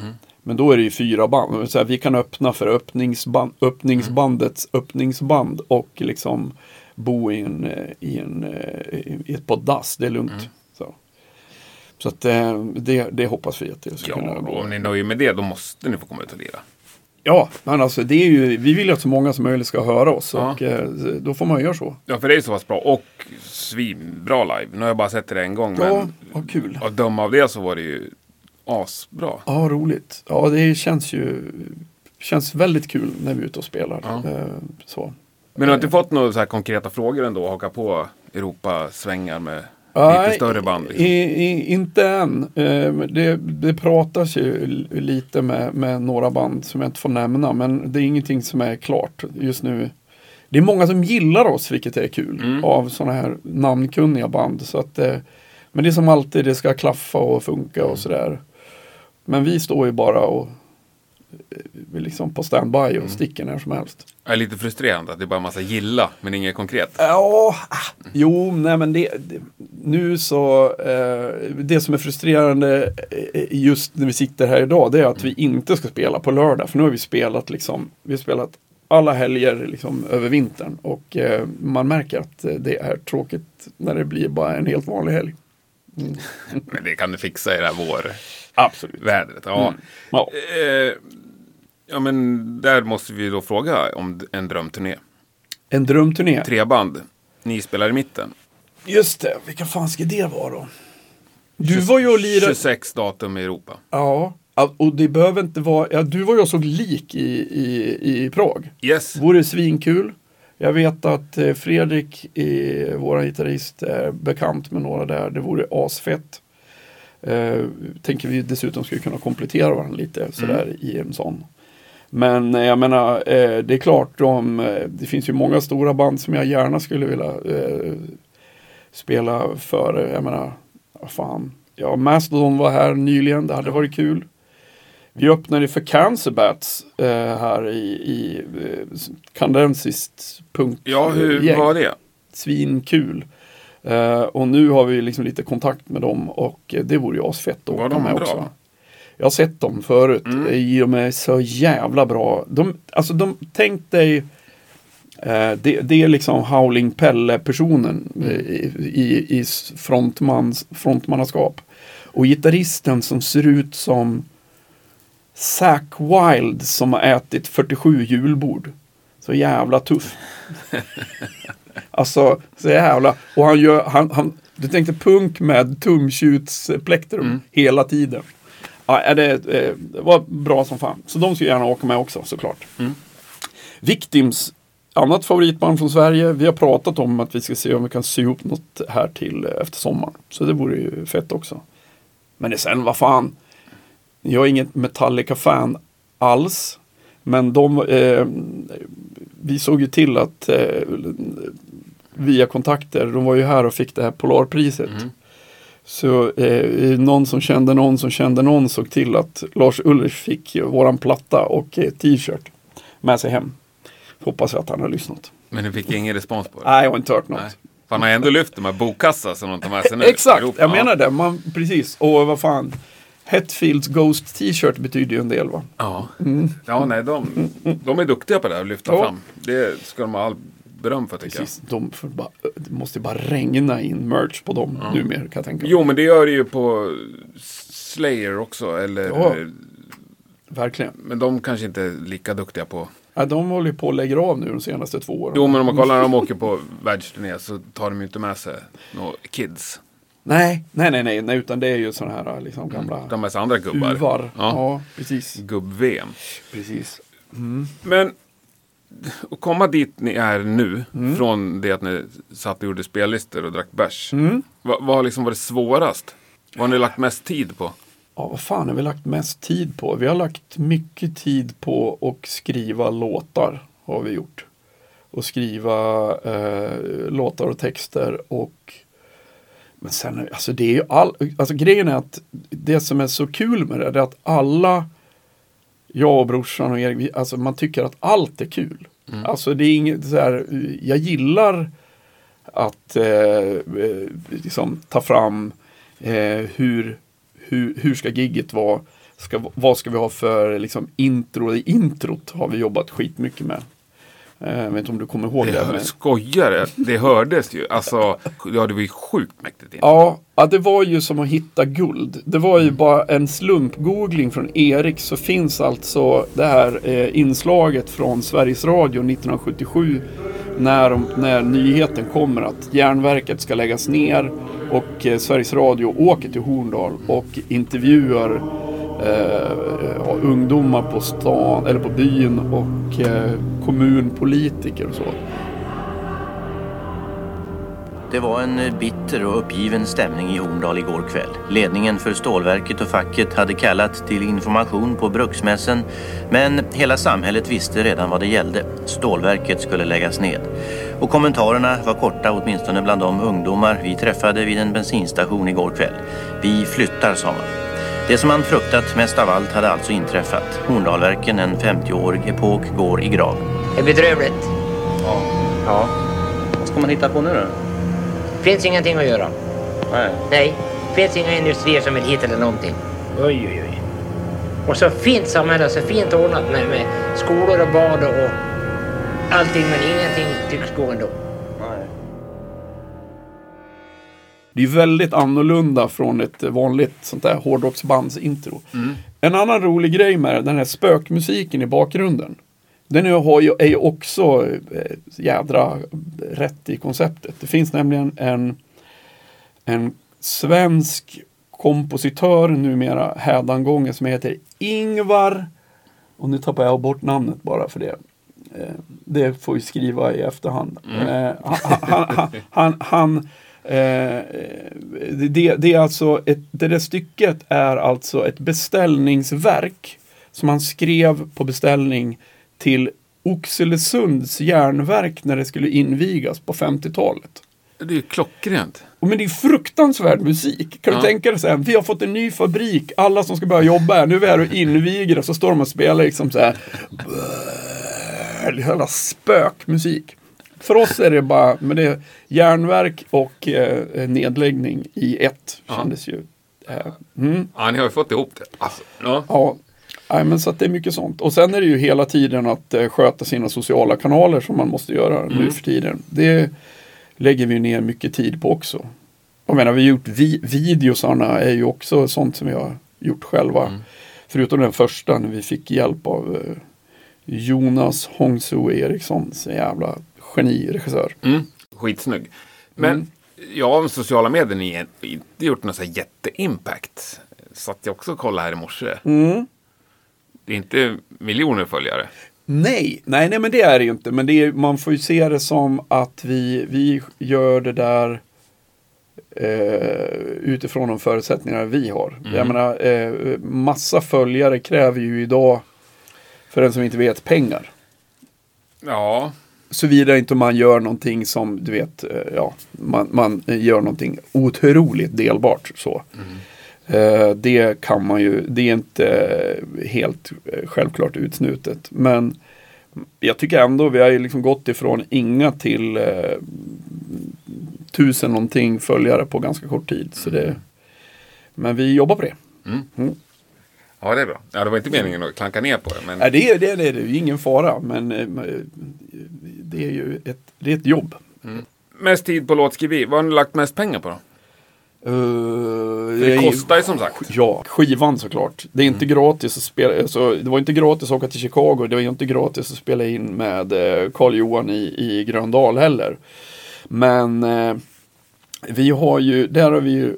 Men då är det ju fyra band. Så här, vi kan öppna för öppningsband, öppningsbandets öppningsband och liksom bo i, en, eh, i, en, eh, i ett par dass. Det är lugnt. Så, så att eh, det, det hoppas vi att det ska Ja, kunna gå. om ni är nöjda med det då måste ni få komma ut och lira. Ja, men alltså det är ju, vi vill ju att så många som möjligt ska höra oss Ja. och då får man göra så. Ja, för det är ju så pass bra och svinbra live. Nu har jag bara sett det en gång, Ja, men vad kul. att döma av det så var det ju asbra. Ja, roligt. Ja, det känns ju känns väldigt kul när vi är ute och spelar. Ja. Eh, så. Men du har inte fått några så här konkreta frågor ändå? Haka på Europa-svängar med Nej, lite större band? Liksom. I, i, inte än. Eh, det, det pratas ju lite med, med några band som jag inte får nämna. Men det är ingenting som är klart just nu. Det är många som gillar oss, vilket är kul. Mm. Av sådana här namnkunniga band. Så att, eh, men det är som alltid, det ska klaffa och funka Mm. och sådär. Men vi står ju bara och eh, liksom på standby och Mm. sticker när som helst. Det är lite frustrerande att det är bara en massa gilla, men inget konkret. Ja, ah, jo, nej men det, det nu så, eh, det som är frustrerande eh, just när vi sitter här idag, det är att vi inte ska spela på lördag. För nu har vi spelat liksom, vi har spelat alla helger liksom över vintern och eh, man märker att det är tråkigt när det blir bara en helt vanlig helg. Men det kan du fixa i det här vårvädret. Absolut. Ja. Mm. Ja. Eh, ja, men där måste vi då fråga om en drömturné. En drömturné. Tre band. Ni spelar i mitten. Just det, vilka fan ska det vara då? Du var ju och lirade. 26 datum i Europa. Ja, och det behöver inte vara, ja, du var ju och såg lik i, i, i Prag. Yes. Vore svinkul. Jag vet att eh, Fredrik, eh, vår gitarrist, är bekant med några där. Det vore asfett. Eh, tänker vi dessutom skulle kunna komplettera varandra lite sådär i en sån. Men eh, jag menar, eh, det är klart, de, eh, det finns ju många stora band som jag gärna skulle vilja eh, spela för. Jag menar, vad fan. Ja, Mastodon var här nyligen, det hade varit kul. Vi öppnade för Cancerbats eh, här i, i eh, kanadensiskt punk Ja, hur gäng. var det? Svinkul. Eh, och nu har vi liksom lite kontakt med dem och eh, det vore ju asfett att Var åka med bra? också. Jag har sett dem förut. Mm. Eh, De är så jävla bra. De, alltså de, tänk dig eh, det, det är liksom Howling Pelle-personen Mm. eh, i, i, i frontmans, frontmannaskap. Och gitarristen som ser ut som Zack Wild som har ätit 47 julbord. Så jävla tuff. alltså, så jävla. Och han gör, han, han, du tänkte punk med tumtjutsplektrum Mm. hela tiden. Ja, det, eh, det var bra som fan. Så de ska gärna åka med också såklart. Mm. Victims, annat favoritband från Sverige. Vi har pratat om att vi ska se om vi kan sy ihop något här till eh, efter sommaren. Så det vore ju fett också. Men det sen, vad fan. Jag är inget Metallica-fan alls. Men de, eh, vi såg ju till att eh, via kontakter, de var ju här och fick det här Polarpriset. Mm. Så eh, någon som kände någon som kände någon såg till att Lars Ulrich fick våran platta och eh, t-shirt med sig hem. Hoppas jag att han har lyssnat. Men du fick ingen respons på det? Nej, jag har inte hört något. Nej. För han har ändå lyft de här bokkassa som de tar med sig nu. Exakt, jag Ja. menar det. Man, precis, och vad fan. Hetfields Ghost t-shirt betyder ju en del va? Ja, ja nej, de, de är duktiga på det här, att lyfta Ja. fram. Det ska de ha all beröm för tycker Precis, de får bara, det måste bara regna in merch på dem numera kan jag tänka jag. mig. Jo, men det gör det ju på Slayer också. Eller, Ja. Verkligen. Men de kanske inte är lika duktiga på... Ja, de håller ju på att lägga av nu de senaste två åren. Jo, men om man kollar när de åker på världsturné så tar de ju inte med sig några kids. Nej, nej, nej, nej, nej, utan det är ju sådana här liksom gamla De sig andra gubbar. uvar. Ja. Ja. precis. Gubb-VM. precis. Men att komma dit ni är nu, Mm. från det att ni satt och gjorde spellistor och drack bärs. Mm. Vad vad har liksom varit svårast? Vad har ni lagt mest tid på? Ja, vad fan har vi lagt mest tid på? Vi har lagt mycket tid på att skriva låtar. Har vi gjort. Och skriva eh, låtar och texter och Men sen, alltså det är ju all, alltså grejen är att det som är så kul med det, är att alla jag och brorsan och Erik, vi, alltså man tycker att allt är kul. Alltså det är inget så här, jag gillar att eh, eh, liksom ta fram eh, hur, hur, hur ska gigget vara? Ska, vad ska vi ha för liksom, intro? I introt har vi jobbat skitmycket med. Eh, jag vet inte om du kommer ihåg det? Jag men- skojar, det hördes ju. Alltså, ja det var ju sjukt mäktigt. Ja, ja, det var ju som att hitta guld. Det var ju bara en slumpgoogling från Erik så finns alltså det här eh, inslaget från Sveriges Radio 1977 när, de, när nyheten kommer att järnverket ska läggas ner och eh, Sveriges Radio åker till Horndal och intervjuar eh, ungdomar på stan eller på byn och eh, kommunpolitiker och så. Det var en eh, bitter och uppgiven stämning i Horndal igår kväll. Ledningen för stålverket och facket hade kallat till information på bruksmässen men hela samhället visste redan vad det gällde. Stålverket skulle läggas ned. Och kommentarerna var korta åtminstone bland de ungdomar vi träffade vid en bensinstation igår kväll. Vi flyttar, sa man. Det som man fruktat mest av allt hade alltså inträffat. Horndalverken, en 50-årig epok, går i graven. Det är bedrövligt. Ja. Vad ska man hitta på nu då? Finns ingenting att göra. Nej. Nej, finns inga industrier som vill hit eller någonting. Oj, oj, oj. Och så fint samhälle, så fint ordnat med, med skolor och bad och allting, men ingenting tycks gå ändå. Det är väldigt annorlunda från ett vanligt sånt där hårdrocksbandsintro. En annan rolig grej med den här spökmusiken i bakgrunden. Den är, har ju, är ju också eh, jädra rätt i konceptet. Det finns nämligen en, en svensk kompositör numera hädangången som heter Ingvar och nu tappar jag bort namnet bara för det. Eh, det får vi skriva i efterhand. Eh, han, han, han, han, det, det är alltså ett, det där stycket är alltså ett beställningsverk som han skrev på beställning till Oxelösunds järnverk när det skulle invigas på 50-talet. Det är ju klockrent. Och men det är fruktansvärd musik. Kan Ja. du tänka dig sen? Vi har fått en ny fabrik. Alla som ska börja jobba här. Nu är vi här och inviger och så står de och spelar liksom så här. Jävla spökmusik. För oss är det bara, men det är järnverk och eh, nedläggning i ett. Ja. Kändes ju. Eh, mm. Ja, ni har ju fått ihop det. Alltså, ja. Ja, Nej, men så att det är mycket sånt. Och sen är det ju hela tiden att eh, sköta sina sociala kanaler som man måste göra nu för tiden. Det lägger vi ner mycket tid på också. Jag menar, vi har gjort vi videosarna är ju också sånt som vi har gjort själva. Förutom den första när vi fick hjälp av eh, Jonas Hongsu Eriksson, så jävla geniregissör. Mm. Skitsnygg. Men Mm. med sociala medier har inte gjort någon jätteimpact. Satt jag också och kollade här i morse. Mm. Det är inte miljoner följare. Nej, nej, nej men det är det ju inte. Men det är, man får ju se det som att vi, vi gör det där eh, utifrån de förutsättningar vi har. Jag menar, eh, massa följare kräver ju idag, för den som inte vet, pengar. Ja, Såvida inte man gör någonting som, du vet, eh, ja, man, man gör någonting otroligt delbart så. Eh, det kan man ju, det är inte helt eh, självklart utsnutet. Men jag tycker ändå vi har ju liksom gått ifrån inga till eh, tusen någonting följare på ganska kort tid. Så det, men vi jobbar på det. Ja, det är bra. Ja, det var inte meningen att klanka ner på det. Men... Nej, det är det, är det. är ingen fara, men eh, det är ju ett, det är ett jobb. Mest tid på låtskriveri. Vad har ni lagt mest pengar på då? Uh, Det kostar ju som sagt. Ja, skivan såklart. Det är inte gratis att spela, alltså, det var inte gratis att åka till Chicago, det var inte gratis att spela in med eh, Carl Johan i, i Gröndal heller. Men eh, vi har ju, där har vi ju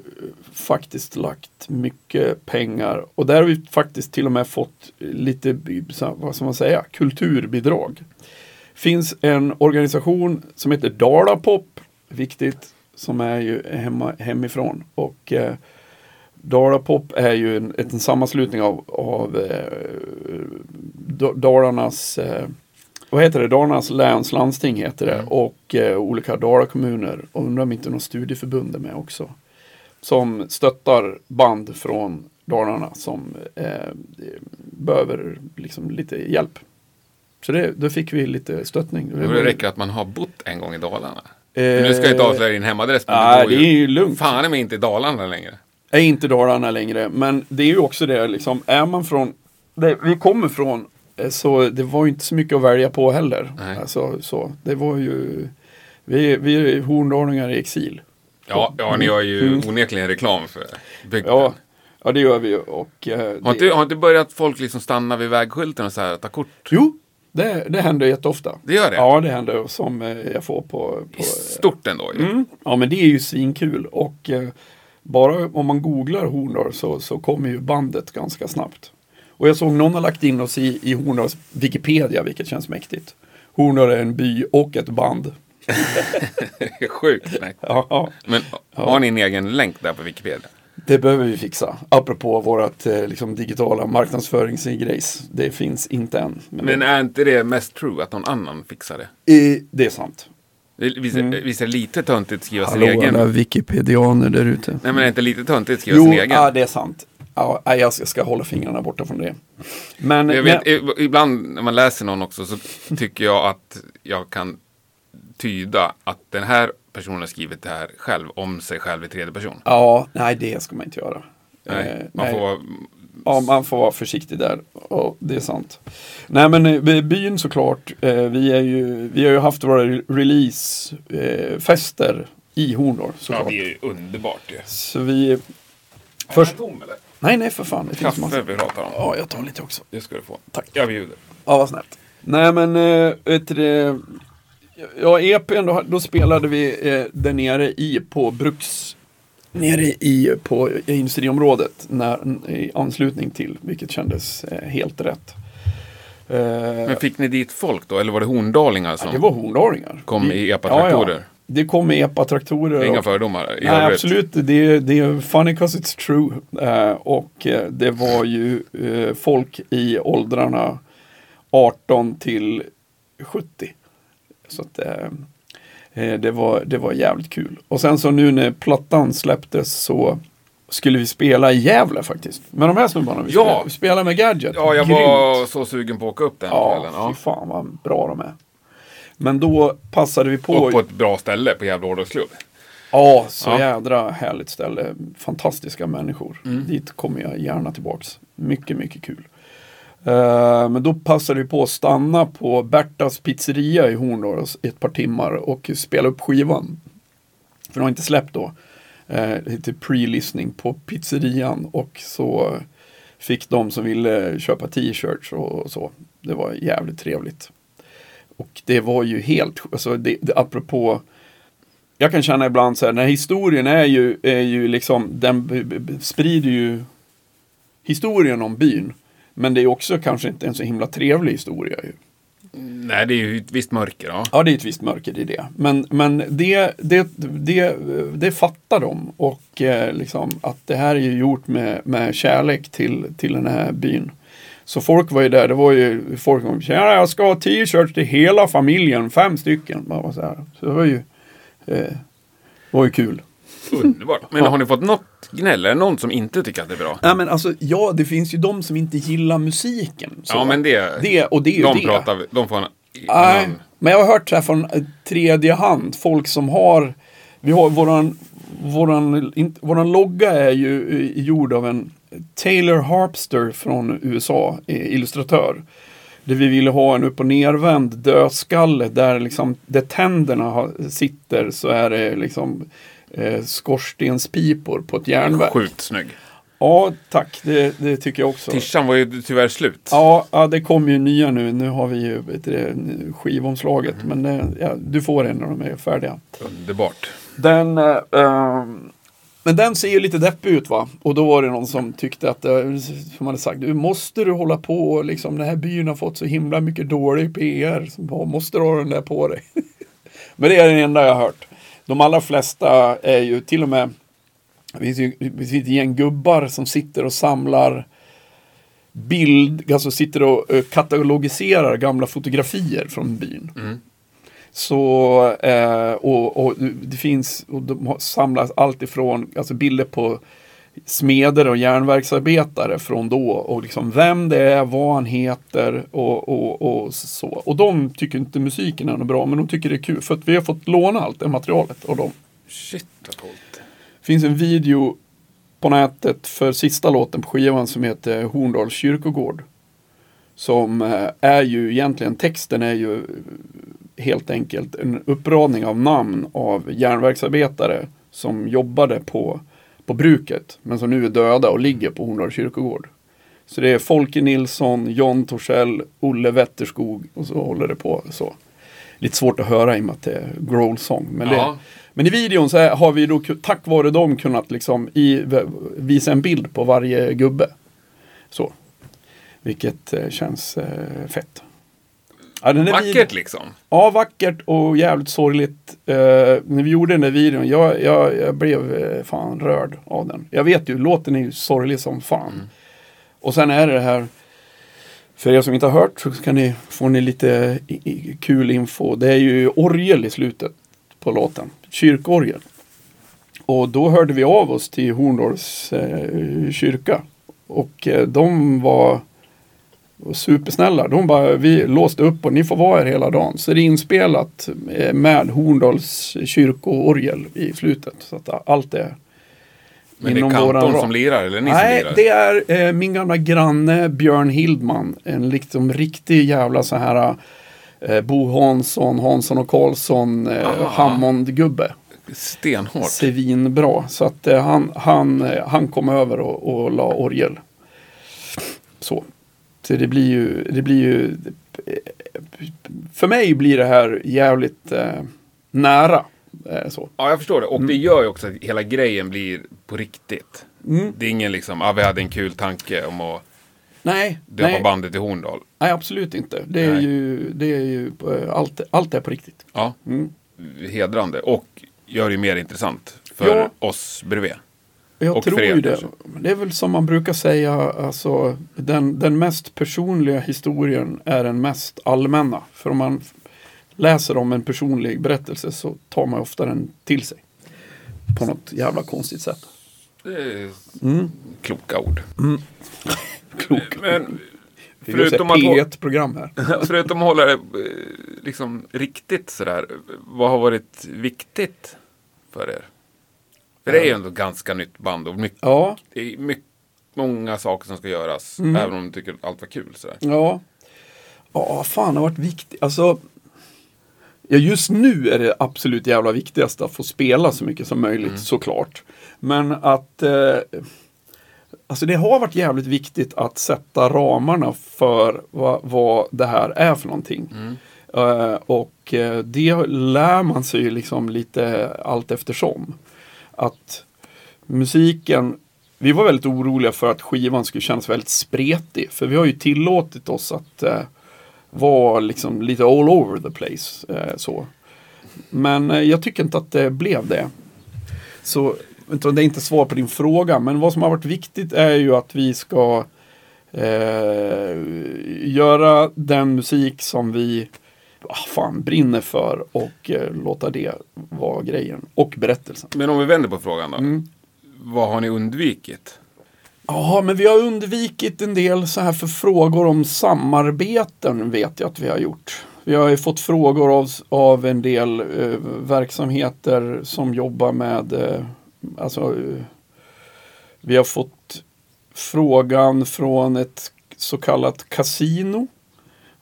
faktiskt lagt mycket pengar och där har vi faktiskt till och med fått lite, vad ska man säga, kulturbidrag. Finns en organisation som heter Dalapop, viktigt, som är ju hemma, hemifrån. Och eh, Dalapop är ju en, en sammanslutning av, av eh, Da- Dalarnas eh, vad heter det? Dalarnas läns landsting heter det och eh, olika Dalakommuner. Och undrar om inte något studieförbund är med också. Som stöttar band från Dalarna som eh, behöver liksom lite hjälp. Så det, då fick vi lite stöttning. Det räcker att man har bott en gång i Dalarna. Eh, Nu ska jag inte avslöja din hemadress. men Nej, bor det är ju lugnt. Fan är inte i Dalarna längre. är inte Dalarna längre. Men det är ju också det liksom, är man från, det, vi kommer från, eh, så det var ju inte så mycket att välja på heller. Nej. Alltså, så, det var ju, vi, vi är horndalingar i exil. Ja, ja ni har ju Mm. onekligen reklam för bygden. Ja, ja det gör vi ju. Och, eh, Har inte, har inte börjat folk liksom stanna vid vägskylten och så här ta kort? Jo, det, det händer jätteofta. Det gör det? Ja, det händer som eh, jag får på... på Stort ändå ju. Mm. Ja, men det är ju svinkul. Och eh, bara om man googlar Horndal så, så kommer ju bandet ganska snabbt. Och jag såg någon har lagt in oss i, i Horndals Wikipedia, vilket känns mäktigt. Horndal är en by och ett band. Sjukt. Nej. Ja, Men har ni en egen länk där på Wikipedia? det behöver vi fixa. Apropå vårt eh, liksom, digitala marknadsföringsgrejs. Det finns inte än. Men, Men är inte det mest true att någon annan fixar det? det, det är sant. Visst visst är lite töntigt att skriva sin Mm. Hallå egen? alla wikipedianer där ute. Nej men är det inte lite töntigt att skriva Jo, sin egen? ja, det är sant. Ja, jag ska, ska hålla fingrarna borta från det. Men, Jag vet, men, i- ibland när man läser någon också så tycker jag att jag kan tyda att den här personen har skrivit det här själv om sig själv i tredje person. ja, nej det ska man inte göra. Nej, Eh, man nej. får. Ja, man får vara försiktig där. Ja, det är sant. Nej, men eh, byn såklart. Eh, vi, är ju, vi har ju haft våra releasefester eh, fester i Horndal såklart. är ju underbart ju. Så vi... Först... tom eller? Nej, nej för fan. Det Kaffe massa. vi pratar om. Ja, jag tar lite också. Det ska du få. Tack. Jag bjuder. Ja, vad snällt. Nej, men äh, vet du det, Ja, EPn, då, då spelade vi eh, där nere i på Bruks nere i på industriområdet när, i anslutning till, vilket kändes eh, helt rätt. Eh, Men fick ni dit folk då? Eller var det horndalingar som det var horndalingar. kom i epatraktorer? Det kom i epatraktorer. Inga fördomar Nej, övrigt? absolut. Det, det är funny cause it's true. Eh, och eh, det var ju eh, folk i åldrarna 18 till 70. Så att eh, eh, det, var, det var jävligt kul. Och sen så nu när plattan släpptes så skulle vi spela i Gävle faktiskt. Med de här snubbarna. Vi Ja. spelade, vi spelade med Gadget. Ja, jag Grymt. var så sugen på att åka upp den Ja, kvällen. Ja. fy fan vad bra de är. Men då passade vi på. Och på ett bra ställe på Gävle Hårdrocksklubb. Ja, så Ja. jädra härligt ställe. Fantastiska människor. Mm. Dit kommer jag gärna tillbaks. Mycket, mycket kul. Eh, men då passade vi på att stanna på Bertas pizzeria i Hornås ett par timmar och spela upp skivan. För de har inte släppt då. Eh, lite pre-listening på pizzerian och så fick de som ville köpa t-shirts och så. Det var jävligt trevligt. Och det var ju helt, alltså det, det, apropå jag kan känna ibland så här, när historien är ju, är ju liksom, den sprider ju historien om byn. Men det är också kanske inte en så himla trevlig historia. Ju. Nej, det är ju ett visst mörker. Ja. Ja, det är ett visst mörker i det. Men, men det, det, det, det fattar de. Och eh, liksom att det här är ju gjort med, med kärlek till, till den här byn. Så folk var ju där, det var ju folk som tjena jag ska ha t-shirts till hela familjen, fem stycken. Så, här. så det var ju, eh, var ju kul. Underbart. Men har ni fått något gnäll? Är det någon som inte tycker att det är bra? Nej men alltså, ja det finns ju de som inte gillar musiken. Så. Ja, men det... det och det är ju de det. pratar vi- De får en... Nej, annan- men jag har hört så här från eh, tredje hand, folk som har, vi har våran, våran, in, våran logga är ju eh, gjord av en Taylor Harpster från USA, eh, illustratör. Där vi ville ha en upp och nervänd dödskalle där liksom där tänderna sitter så är det liksom eh, skorstenspipor på ett järnverk. Sjukt snygg. Ja, tack. Det, det tycker jag också. Tishan var ju tyvärr slut. Ja, ja, det kommer ju nya nu. Nu har vi ju du, skivomslaget. Men det, ja, du får en när de är färdiga. Underbart. Den, eh, ehm, men den ser ju lite deppig ut va? Och då var det någon som tyckte att, eh, som hade sagt, du måste du hålla på liksom, den här byn har fått så himla mycket dålig PR. Så, bara, måste du ha den där på dig? men det är den enda jag har hört. De allra flesta är ju till och med, det finns ju det finns ett gäng gubbar som sitter och samlar bild, alltså sitter och eh, katalogiserar gamla fotografier från byn. Så, eh, och, och det finns, och de har samlat allt ifrån, alltså bilder på smeder och järnverksarbetare från då och liksom vem det är, vad han heter och, och, och så. Och de tycker inte musiken är något bra, men de tycker det är kul för att vi har fått låna allt det materialet av dem. Shit vad coolt. Finns en video på nätet för sista låten på skivan som heter Horndals kyrkogård. Som eh, är ju egentligen, texten är ju helt enkelt en uppradning av namn av järnverksarbetare som jobbade på, på bruket men som nu är döda och ligger på Horndals kyrkogård. Så det är Folke Nilsson, John Torssell, Olle Wetterskog och så håller det på så. Lite svårt att höra i och med att det är growl-sång. Men, det, Ja. men i videon så har vi då tack vare dem kunnat liksom i, visa en bild på varje gubbe. Så. Vilket eh, känns eh, fett. Ja, den där vid- Vackert liksom. Ja, vackert och jävligt sorgligt. Eh, när vi gjorde den där videon, jag, jag, jag blev eh, fan rörd av den. Jag vet ju, låten är ju sorglig som fan. Och sen är det det här, för er som inte har hört så kan ni, får ni lite i, i, kul info. Det är ju orgel i slutet på låten, kyrkorgel. Och då hörde vi av oss till Horndals eh, kyrka. Och eh, de var och supersnälla. De bara, vi låste upp och ni får vara här hela dagen. Så det är inspelat eh, med Horndals kyrkoorgel i slutet. Så att allt är Men det är ram. som lirar, eller ni Nej, som lirar? det är eh, min gamla granne Björn Hildman. En liksom riktig jävla så här eh, Bo Hansson, Hansson och Karlsson, eh. Hammond-gubbe. Stenhårt. Svinbra. Så att eh, han, han, eh, han kom över och, och la orgel. Så. Så det blir ju, det blir ju för mig blir det här jävligt eh, nära. Eh, så. Ja, jag förstår det. Och det gör ju också att hela grejen blir på riktigt. Mm. Det är ingen liksom, ah, vi hade en kul tanke om att Nej, döpa nej, bandet till Horndal. nej, absolut inte. Det är Nej. ju, det är ju eh, allt, allt är på riktigt. Ja, Mm. hedrande. Och gör det mer intressant för Ja. oss bredvid. Jag Och tror ju det. Det är väl som man brukar säga, alltså den, den mest personliga historien är den mest allmänna. För om man läser om en personlig berättelse så tar man ofta den till sig. På något jävla konstigt sätt. Mm. kloka ord. Klok. Men Det är ju förutom att, hå- P1-program här. förutom att hålla det eh, liksom riktigt sådär, vad har varit viktigt för er? För det är ju ändå ganska nytt band och mycket, Ja, det är mycket, många saker som ska göras. Mm. Även om du tycker att allt var kul. Sådär. ja. Ja, fan det har varit viktigt. Alltså, ja, just nu är det absolut jävla viktigaste att få spela så mycket som möjligt såklart. Men att eh, Alltså det har varit jävligt viktigt att sätta ramarna för vad, vad det här är för någonting. Eh, och eh, det lär man sig ju liksom lite allt eftersom. Att musiken, vi var väldigt oroliga för att skivan skulle kännas väldigt spretig. För vi har ju tillåtit oss att eh, vara liksom lite all over the place. Eh, så. Men eh, jag tycker inte att det blev det. Så det är inte svar på din fråga, men vad som har varit viktigt är ju att vi ska eh, göra den musik som vi fan brinner för och eh, låta det vara grejen. Och berättelsen. Men om vi vänder på frågan då. Mm. Vad har ni undvikit? Ja, men vi har undvikit en del så här för frågor om samarbeten vet jag att vi har gjort. Vi har ju fått frågor av, av en del eh, verksamheter som jobbar med eh, Alltså, eh, vi har fått frågan från ett så kallat kasino.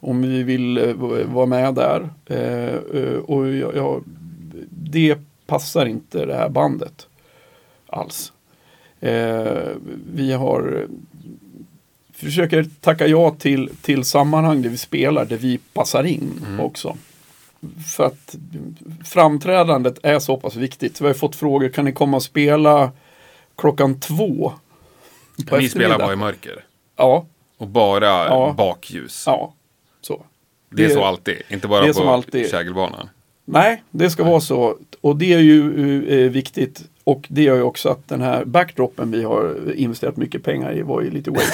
Om vi vill eh, vara med där. Eh, eh, och jag, jag, det passar inte det här bandet alls. Vi har försöker tacka ja till, till sammanhang där vi spelar, där vi passar in också. För att framträdandet är så pass viktigt. Vi har fått frågor, kan ni komma och spela klockan två? på Ni spelar bara i mörker. Ja, Och bara Ja. bakljus. ja. Så. Det är det- så alltid. Inte bara det på alltid. kägelbanan. Nej, det ska vara så. Och det är ju eh, viktigt. Och det gör ju också att den här backdropen vi har investerat mycket pengar i var ju lite waste.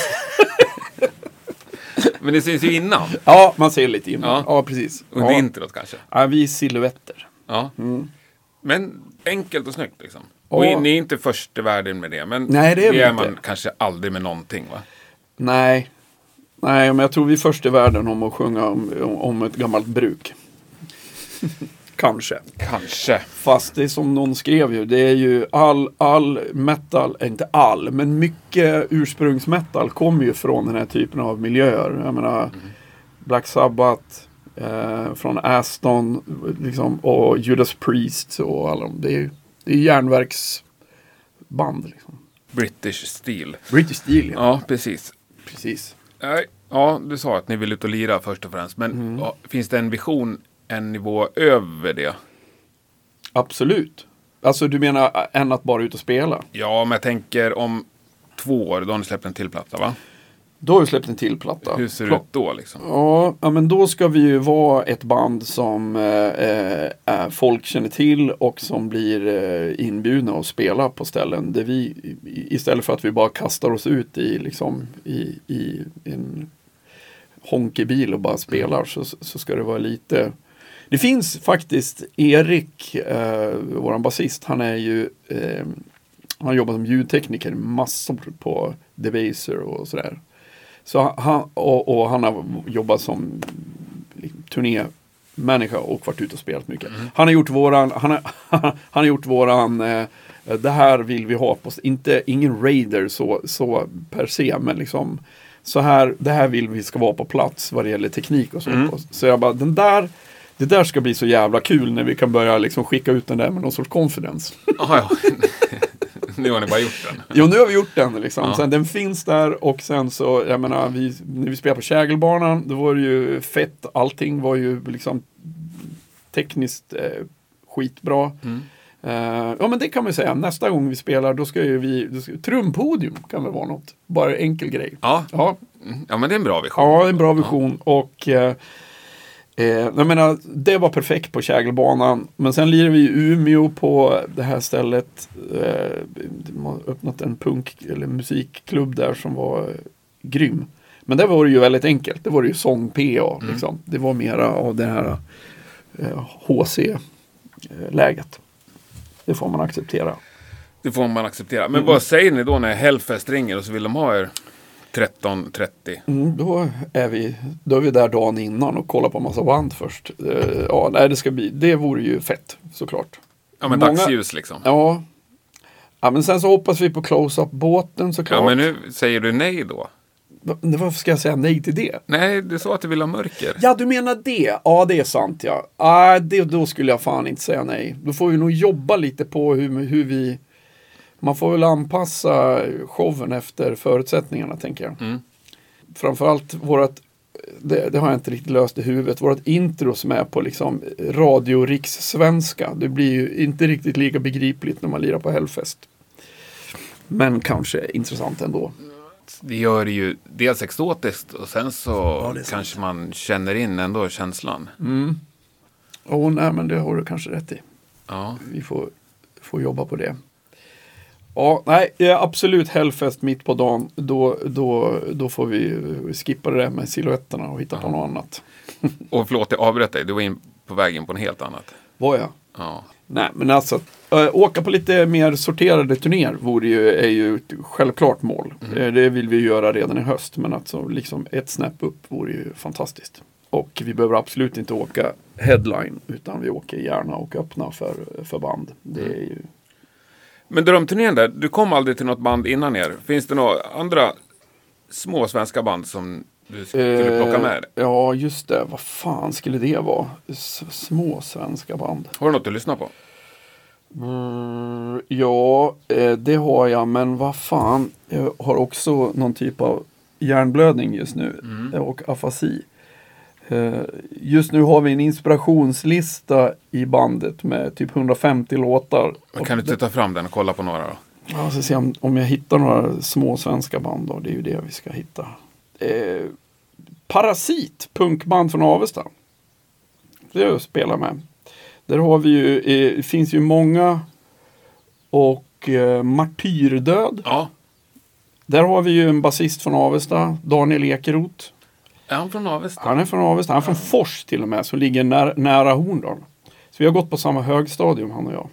Men det syns ju innan. ja, man ser lite innan. Ja. Ja, precis. Under Ja. introt kanske. Ja, vi är silhuetter. Ja. Mm. Men enkelt och snyggt liksom. Och Ja. ni är inte först i världen med det. Men Nej, det är vi är inte. man kanske aldrig med någonting va? Nej. Nej, men jag tror vi är först i världen om att sjunga om, om, ett gammalt bruk. Kanske. Kanske. Fast det är som någon skrev ju, det är ju all, all metal, eh, inte all, men mycket ursprungsmetal kommer ju från den här typen av miljöer. Jag menar Black Sabbath, eh, från Aston liksom, och Judas Priest och alla de. Det är, det är järnverksband. Liksom. British Steel. British Steel, ja. Ja, precis. Precis. Nej, Ja, du sa att ni vill ut och lira först och främst. Men Mm. ja, finns det en vision en nivå över det? Absolut. Alltså du menar än att bara ut och spela? Ja, men jag tänker om två år, då har ni släppt en till platta va? Då har vi släppt en till platta. Hur ser det ut då liksom? Ja, ja, men då ska vi ju vara ett band som eh, eh, folk känner till och som blir eh, inbjudna att spela på ställen där vi istället för att vi bara kastar oss ut i, liksom, i, i en honkig bil och bara spelar så, så ska det vara lite Det finns faktiskt Erik, eh, våran basist, han är ju eh, Han jobbar som ljudtekniker massor på Debaser och sådär. Så han, och, och han har jobbat som turnémänniska och varit ute och spelat mycket. Han har gjort våran, han har, han har gjort våran, eh, det här vill vi ha på, inte, ingen raider så, så per se, men liksom så här, det här vill vi ska vara på plats vad det gäller teknik och så. Så jag bara, den där, det där ska bli så jävla kul när vi kan börja liksom skicka ut den där med någon sorts confidence. Ah, ja. nu har ni bara gjort den. Jo, nu har vi gjort den liksom. Ja. Sen, den finns där och sen så, jag menar, vi, när vi spelade på Kägelbanan, då var det ju fett. Allting var ju liksom tekniskt eh, skitbra. Mm. Eh, ja, men det kan man ju säga. Nästa gång vi spelar, då ska ju vi, ska, trumpodium kan väl vara något. Bara enkel grej. Ja. Ja, Mm. ja, men det är en bra vision. ja en bra vision och eh, Eh, jag menar, det var perfekt på Kägelbanan. Men sen lirade vi i Umeå på det här stället. Eh, de har öppnat en punk eller musikklubb där som var eh, grym. Men där var det ju väldigt enkelt. Det var det ju sång-PA. Liksom. Det var mera av det här eh, HC-läget. Det får man acceptera. Det får man acceptera. Mm. Men vad säger ni då när Hellfest ringer och så vill de ha er 13.30? Mm, då, är vi, då är vi där dagen innan och kollar på massa band först. Eh, ja, nej, det, ska bli, det vore ju fett såklart. Ja, men Många- dagsljus liksom. Ja. ja, men sen så hoppas vi på close-up-båten såklart. Ja, men nu säger du nej då? Va- Varför ska jag säga nej till det? Nej, du sa att du vill ha mörker. Ja, du menar det? Ja, det är sant ja. Ah, det, då skulle jag fan inte säga nej. Då får vi nog jobba lite på hur, hur vi... Man får väl anpassa showen efter förutsättningarna, tänker jag. Mm. Framförallt vårat... Det, det har jag inte riktigt löst i huvudet. Vårat intro som är på liksom radio rikssvenska. Det blir ju inte riktigt lika begripligt när man lirar på Hellfest. Men kanske intressant ändå. Det gör det ju dels exotiskt och sen så sant. kanske man känner in ändå känslan. Åh, nej men det har du kanske rätt i. Ja. vi får, får jobba på det. Ja, nej, ja, absolut Hellfest mitt på dagen. Då, då, då får vi skippa det där med silhuetterna och hitta på något annat. Och förlåt, jag avbröt dig. Du var in på vägen på något helt annat. Var jag? Ja. Nej, men alltså äh, åka på lite mer sorterade turnéer vore ju, är ju ett självklart mål. Eh, Det vill vi göra redan i höst, men alltså liksom ett snäpp upp vore ju fantastiskt. Och vi behöver absolut inte åka headline, utan vi åker gärna och öppna för, för band. Det är ju... Men drömturnén där, du kom aldrig till något band innan er. Finns det några andra små svenska band som du skulle plocka med? Eh, ja, just det. Vad fan skulle det vara? S små svenska band. Har du något att lyssna på? Mm, ja, eh, det har jag. Men vad fan. Jag har också någon typ av hjärnblödning just nu. Mm. Och afasi. Eh, Just nu har vi en inspirationslista i bandet med typ 150 låtar. Men Kan du inte ta fram den och kolla på några då? Ja, så se om, om jag hittar några små svenska band då. Det är ju det vi ska hitta. Eh, Parasit, punkband från Avesta. Det är jag spelar med. Där har vi ju, eh, finns ju många. Och eh, Martyrdöd. Ja. Där har vi ju en basist från Avesta, Daniel Ekeroth. Är han från Avesta? Han är från Avesta, han är från Fors till och med, som ligger när, nära Horndal. Så vi har gått på samma högstadium han och jag.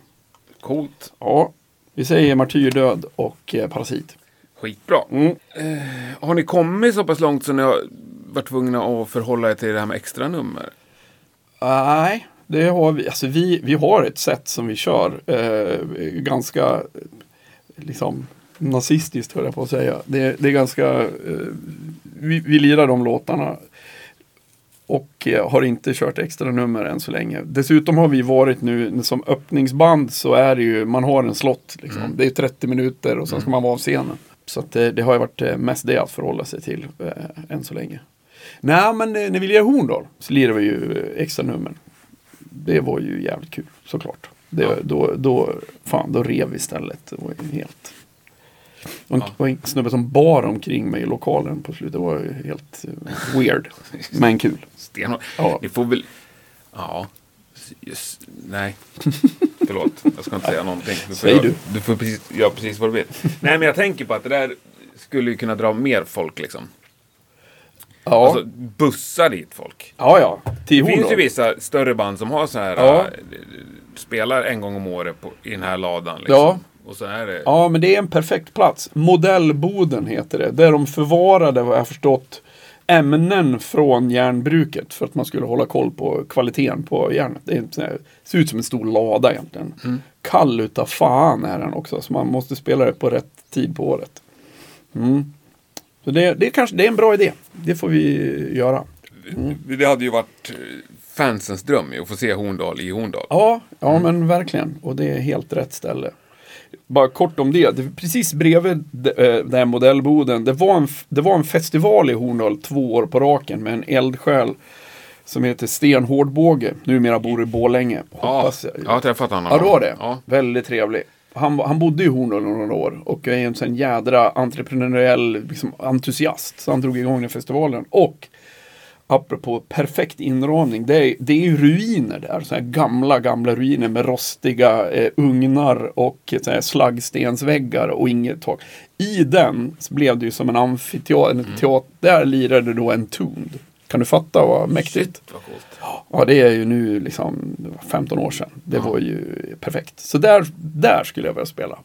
Coolt. Ja, vi säger Martyrdöd och eh, Parasit. Skitbra. Mm. Har ni kommit så pass långt så ni har varit tvungna att förhålla er till det här med extra nummer? Nej, det har vi. Alltså vi, vi har ett sätt som vi kör. Eh, ganska eh, liksom nazistiskt höll jag på att säga. Det, det är ganska, eh, vi, vi lirar de låtarna. Och eh, har inte kört extra nummer än så länge. Dessutom har vi varit nu som öppningsband så är det ju, man har en slott. Liksom. Det är 30 minuter och sen ska man vara av scenen. Så det, det har ju varit eh, mest det att förhålla sig till eh, än så länge. Nej men eh, när vi lirar Horndal så lirar vi ju eh, extra nummer. Det var ju jävligt kul såklart. Det, Ja. då, då, fan, då rev vi istället. Det var ju helt... Och en, Ja. en snubbe som bar omkring mig i lokalen på slutet. Det var helt eh, weird. Men kul. Stenhårt. Ja. Ni får väl... Ja. Just, nej. Förlåt, jag ska inte säga någonting. Du Säg göra, du. du får precis, göra precis vad du vill. nej, men jag tänker på att det där skulle ju kunna dra mer folk liksom. Ja, Alltså bussa dit folk. ja, ja. Till Det finns ju vissa större band som har så här, Ja. äh, spelar en gång om året på, i den här ladan. Liksom. Ja. Och så är det... Ja, men det är en perfekt plats. Modellboden heter det. Där de förvarade, vad jag har förstått, ämnen från järnbruket. För att man skulle hålla koll på kvaliteten på järnet. Det ser ut som en stor lada egentligen. Kall utav fan är den också. Så man måste spela det på rätt tid på året. Mm. Så det, det, kanske, det är en bra idé. Det får vi göra. Det hade ju varit eh, fansens dröm att få se Horndal i Horndal. Ja, ja men verkligen. Och det är helt rätt ställe. Bara kort om det. det precis bredvid de- eh, den här modellboden. Det var, en, det var en festival i Horndal två år på raken med en eldsjäl som heter Sten Hårdbåge. Numera bor i Borlänge. Ja, Hoppas jag. jag har träffat honom. Ja, du har det? Ja. Väldigt trevlig. Han, han bodde i Horndal några år och är en sån jädra entreprenöriell liksom, entusiast. Så han drog igång den festivalen. Och apropå perfekt inramning, det är, det är ju ruiner där. Så här gamla, gamla ruiner med rostiga eh, ugnar och så här slaggstensväggar och inget tak. I den blev det ju som en amfiteater. Teater. Där lirade då en Tuned. Kan du fatta vad mäktigt? Shit, vad coolt. Ja, det är ju nu liksom det var 15 år sedan. Det var ju perfekt. Så där, där skulle jag vilja spela.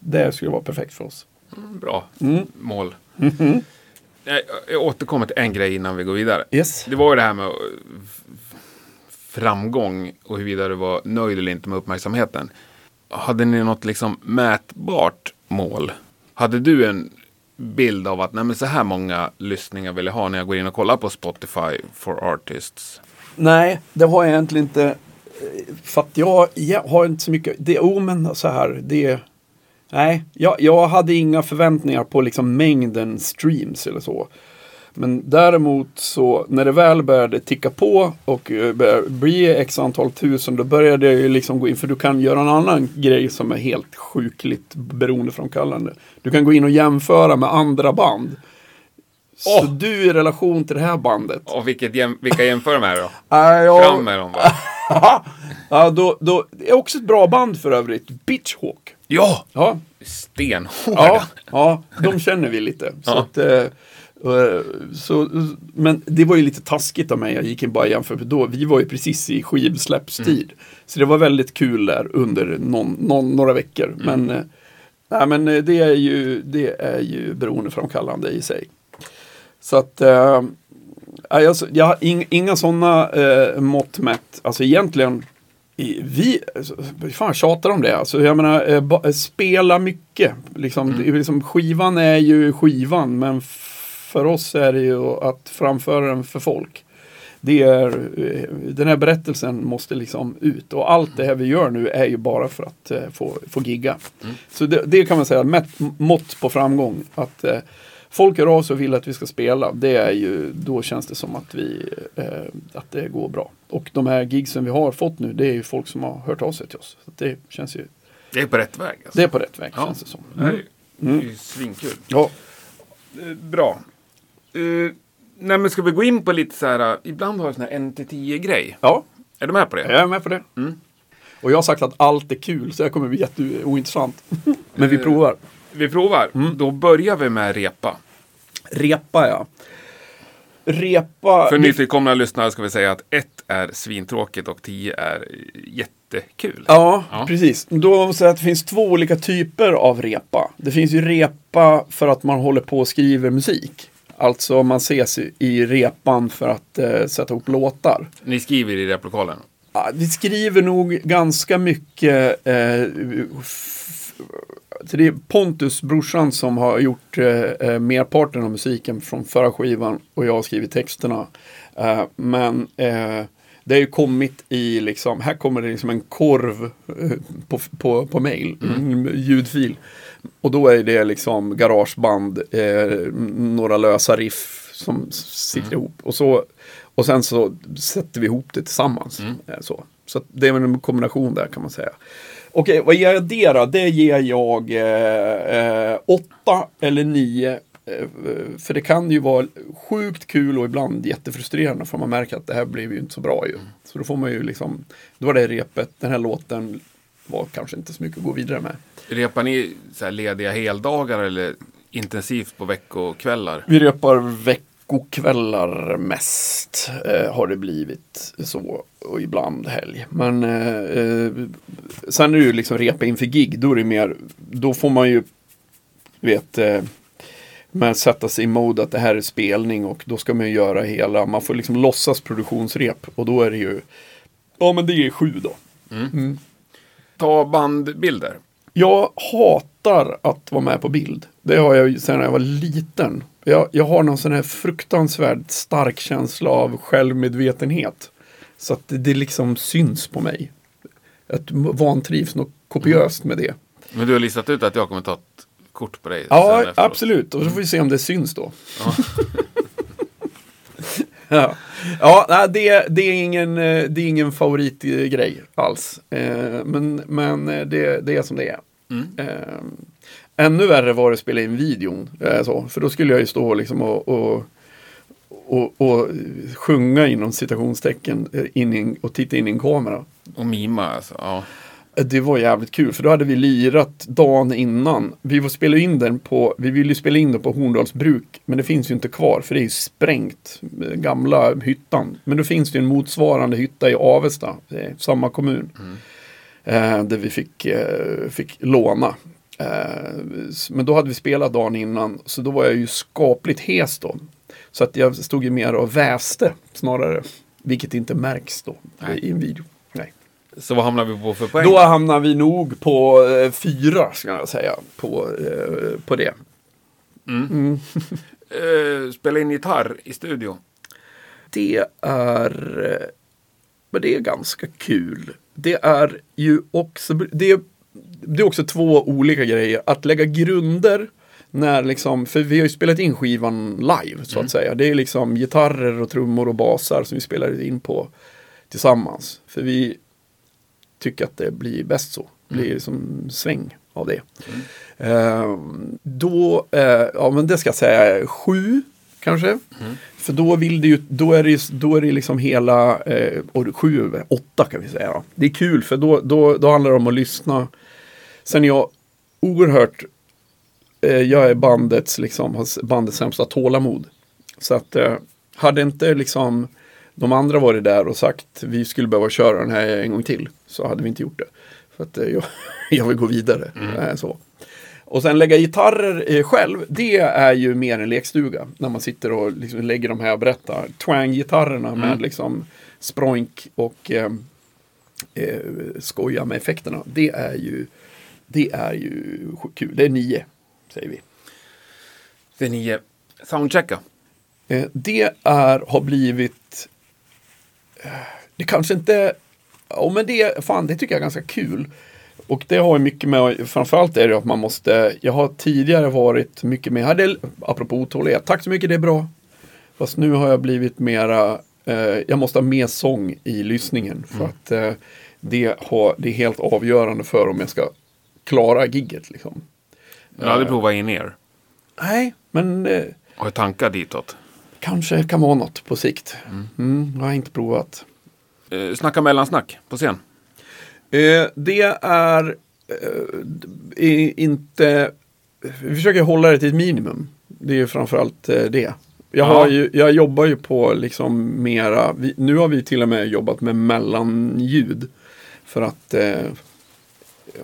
Det skulle vara perfekt för oss. Mm, Bra Mm. mål. Mhm. Jag, återkommer till en grej innan vi går vidare. Yes. Det var ju det här med framgång och huruvida du var nöjd eller inte med uppmärksamheten. Hade ni något liksom mätbart mål? Hade du en bild av att nej men så här många lyssningar vill jag ha när jag går in och kollar på Spotify for Artists? Nej, det har jag egentligen inte. eh, För att jag, jag har inte så mycket. Det, oh, men så här. Det, nej, jag, jag hade inga förväntningar på liksom mängden streams eller så. Men däremot så när det väl började ticka på och eh, började bli x antal tusen då började jag ju liksom gå in för du kan göra en annan grej som är helt sjukligt beroendeframkallande. Du kan gå in och jämföra med andra band. Så Åh! du i relation till det här bandet. Och vilket jäm, vilka jämför de här då? Jag- Fram med dem bara. ja, då, då, det är också ett bra band för övrigt. Bitchhawk. Ja! Ja, Stenhårda. ja, ja de känner vi lite. Så Ja. att, eh, eh, så, men det var ju lite taskigt av mig. Jag gick in bara jämför för då. Vi var ju precis i skivsläppstid. Så det var väldigt kul där under någon, någon, några veckor. Men, eh, nej, men eh, det är ju, det är ju beroendeframkallande i sig. Så att eh, alltså, jag har ing, inga sådana eh, mått mätt. Alltså egentligen Vi fan tjatar om det. Alltså, jag menar, eh, ba, eh, spela mycket. Liksom, är liksom, skivan är ju skivan, men för oss är det ju att framföra den för folk. Det är, eh, den här berättelsen måste liksom ut och allt det här vi gör nu är ju bara för att eh, få, få gigga. Så det, det kan man säga, mätt, mått på framgång. Att eh, folk hör av sig och vill att vi ska spela, det är ju, då känns det som att, vi, eh, att det går bra. Och de här gigsen vi har fått nu, det är ju folk som har hört av sig till oss. Så det känns ju, Det är på rätt väg. Alltså. det är på rätt väg Ja. känns det som. Är ju- det är ju svinkul. Ja, Eh, Bra. Uh, nej men ska vi gå in på lite så här, uh, ibland har jag sån här 1-10 grej. ja, Är du med på det? jag är med på det. Och jag har sagt att allt är kul, så det kommer bli jätteointressant. Men vi provar. Vi provar. Mm. Då börjar vi med repa. Repa ja. Repa. För nytillkomna lyssnare ska vi säga att ett är svintråkigt och 10 är jättekul. Ja, Ja. precis. Då vill jag säga att det finns två olika typer av repa. Det finns ju repa för att man håller på och skriver musik. Alltså man ses i- repan för att eh, sätta ihop låtar. Ni skriver i replokalen. Ja, vi skriver nog ganska mycket. Eh, så det är Pontus, brorsan, som har gjort eh, eh, merparten av musiken från förra skivan och jag har skrivit texterna. Eh, men eh, det har ju kommit i liksom, här kommer det liksom en korv eh, på, på, på mail, mm. ljudfil. Och då är det liksom garageband, eh, några lösa riff som sitter mm. ihop. Och, så, och sen så sätter vi ihop det tillsammans. Mm. Eh, så, så det är en kombination där kan man säga. Okej, vad ger jag det då? Det ger jag 8 eh, eh eller 9 för det kan ju vara sjukt kul och ibland jättefrustrerande för man märker att det här blev ju inte så bra ju. Så då får man ju liksom, då var det repet, den här låten var kanske inte så mycket att gå vidare med. Repar ni så lediga heldagar eller intensivt på veckokvällar? Vi repar veckokvällar mest eh, har det blivit så och ibland helg. Men eh, eh, sen är det ju liksom repa inför gig, då är det mer, då får man ju, vet, eh, man sätta sig i mode att det här är spelning och då ska man ju göra hela, man får liksom låtsas produktionsrep och då är det ju, ja men det är sju då. Ta bandbilder. Jag hatar att vara med på bild. Det har jag ju sedan jag var liten. Jag, jag har någon sån här fruktansvärt stark känsla av självmedvetenhet. Så att det, det liksom syns på mig. Jag vantrivs något kopiöst med det. Men du har listat ut att jag kommer ta ett kort på dig. Ja, absolut. Och så får vi se om det syns då. ja, ja nej, det, det, är ingen, eh, det är ingen favoritgrej alls. Eh, Men, men eh, det, det är som det är. Eh, Ännu värre var det att spela in videon. Så, för då skulle jag ju stå liksom och, och, och, och sjunga inom citationstecken in och titta in i en kamera. Och mima alltså. Ja. Det var jävligt kul för då hade vi lirat dagen innan. Vi var spela in den på, vi ville ju spela in den på Horndals bruk. Men det finns ju inte kvar för det är ju sprängt. eh, Gamla hyttan. Men då finns det ju en motsvarande hytta i Avesta. Är samma kommun. Eh, där vi fick, eh, fick låna. Eh, men då hade vi spelat dagen innan. Så då var jag ju skapligt hes då. Så att jag stod ju mer och väste snarare. Vilket inte märks då Nej. i en video. Så vad hamnar vi på för poäng? Då hamnar vi nog på eh, fyra, ska jag säga, på, eh, på det. Eh, spela in gitarr i studio. Det är, eh, men det är ganska kul. Det är ju också, det är, det är också två olika grejer. Att lägga grunder när liksom, för vi har ju spelat in skivan live så att säga. Det är liksom gitarrer och trummor och basar som vi spelar in på tillsammans. För vi tycker att det blir bäst så. Det blir som sväng av det. Eh, då, eh, ja men det ska jag säga sju kanske. För då vill det ju, då är det, då är det liksom hela, eh, sju, åtta kan vi säga. Då. Det är kul för då, då, då handlar det om att lyssna. Sen är jag oerhört, eh, jag är bandets, liksom, bandets sämsta tålamod. Så att eh, hade inte liksom de andra varit där och sagt vi skulle behöva köra den här en gång till så hade vi inte gjort det. För att eh, jag, jag vill gå vidare. Eh, så. Och sen lägga gitarrer eh, själv, det är ju mer en lekstuga. När man sitter och liksom lägger de här och berättar. Twang-gitarrerna med liksom sproink och eh, eh, skoja med effekterna. Det är ju, det är ju kul. Det är nio, säger vi. Det är nio. Soundchecka. Det är, har blivit, det kanske inte, ja men det, fan det tycker jag är ganska kul. Och det har ju mycket med, framförallt är det att man måste, jag har tidigare varit mycket mer, hade, apropå otålighet, tack så mycket det är bra. Fast nu har jag blivit mera, eh, jag måste ha mer sång i lyssningen. För att eh, det, har, det är helt avgörande för om jag ska klara gigget liksom. Jag hade provat in-ear. Nej, men eh, Har tankar ditåt. Kanske kan vara något på sikt. Mm, jag har inte provat. Eh, snacka mellansnack på scen. Eh, det är eh, inte... Vi försöker hålla det till ett minimum. Det är ju framförallt eh, det. Jag, Ja. har ju, jag jobbar ju på liksom mera, vi, nu har vi till och med jobbat med mellanljud. För att, eh,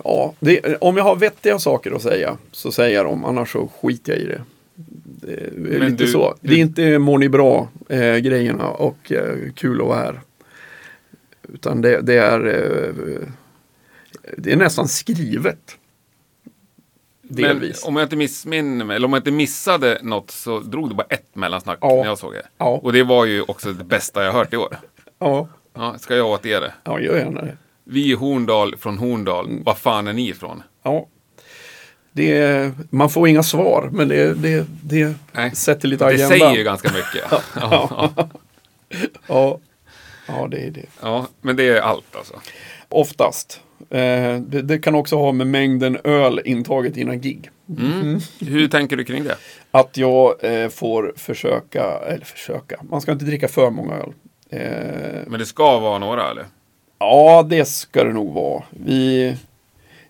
ja, det, om jag har vettiga saker att säga så säger jag dem, annars så skiter jag i det. Det är Men lite du- så. du- Det är inte mår ni bra eh, grejerna och eh, kul att vara här. Utan det, det är eh, det är nästan skrivet. Delvis. Men om jag inte missminner mig, eller om jag inte missade något så drog det bara ett mellansnack Ja. när jag såg det. Ja. Och det var ju också det bästa jag hört i år. Ja, Ja, ska jag åt er det? ja gör gärna det. Vi är Horndal från Horndal. Var fan är ni ifrån? Ja. Det är, man får inga svar, men det, det, det Nej. sätter lite Det agenda. säger ju ganska mycket. ja, ja. ja. ja, det är det. ja, men det är allt alltså. Oftast. Eh, det, det kan också ha med mängden öl intaget innan gig. Mm. Hur tänker du kring det? Att jag eh, får försöka, eller försöka, man ska inte dricka för många öl. Eh, Men det ska vara några eller? Ja, det ska det nog vara. Vi,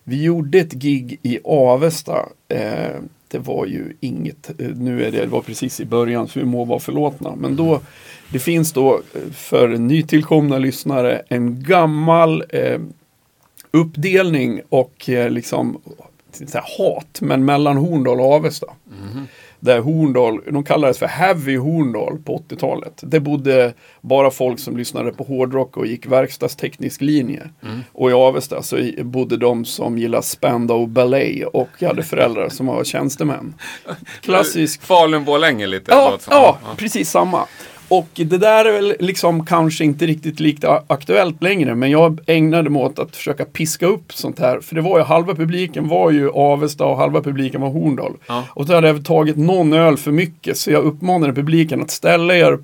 vi gjorde ett gig i Avesta. Eh, det var ju inget, eh, nu är det, det var precis i början så vi må vara förlåtna. Men då, det finns då eh, för nytillkomna lyssnare en gammal eh, uppdelning och eh, liksom inte hat, men mellan Horndal och Avesta. Mhm. Där Horndal, de kallades för Heavy Horndal på 80-talet. Det bodde bara folk som lyssnade på hårdrock och gick verkstadsteknisk linje. Och i Avesta så bodde de som gillade Spandau Ballet och hade föräldrar som var tjänstemän. Klassisk Falun-Borlänge lite. Ja, som. ja, precis samma. Och det där är väl liksom kanske inte riktigt lika aktuellt längre. Men jag ägnade mig åt att försöka piska upp sånt här. För det var ju halva publiken var ju Avesta och halva publiken var Horndal. Ja. Och då hade jag tagit någon öl för mycket. Så jag uppmanade publiken att ställa er.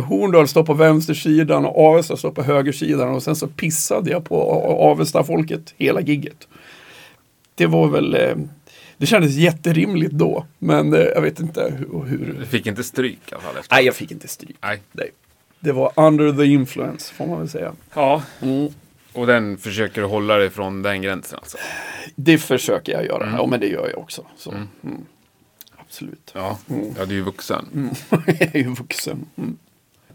Horndal står på vänstersidan och Avesta står på högersidan. Och sen så pissade jag på Avesta-folket hela gigget. Det var väl... Det kändes jätterimligt då. Men eh, jag vet inte hur... hur Du fick inte stryk i alla fall. Efter. Nej, jag fick inte stryk. Nej. Nej. Det var under the influence, får man väl säga. Ja. Mm. Och den försöker du hålla dig från den gränsen alltså? Det försöker jag göra. Ja, men det gör jag också. Så. Mm. Absolut. Ja, ja du är ju vuxen. jag är ju vuxen. Mm.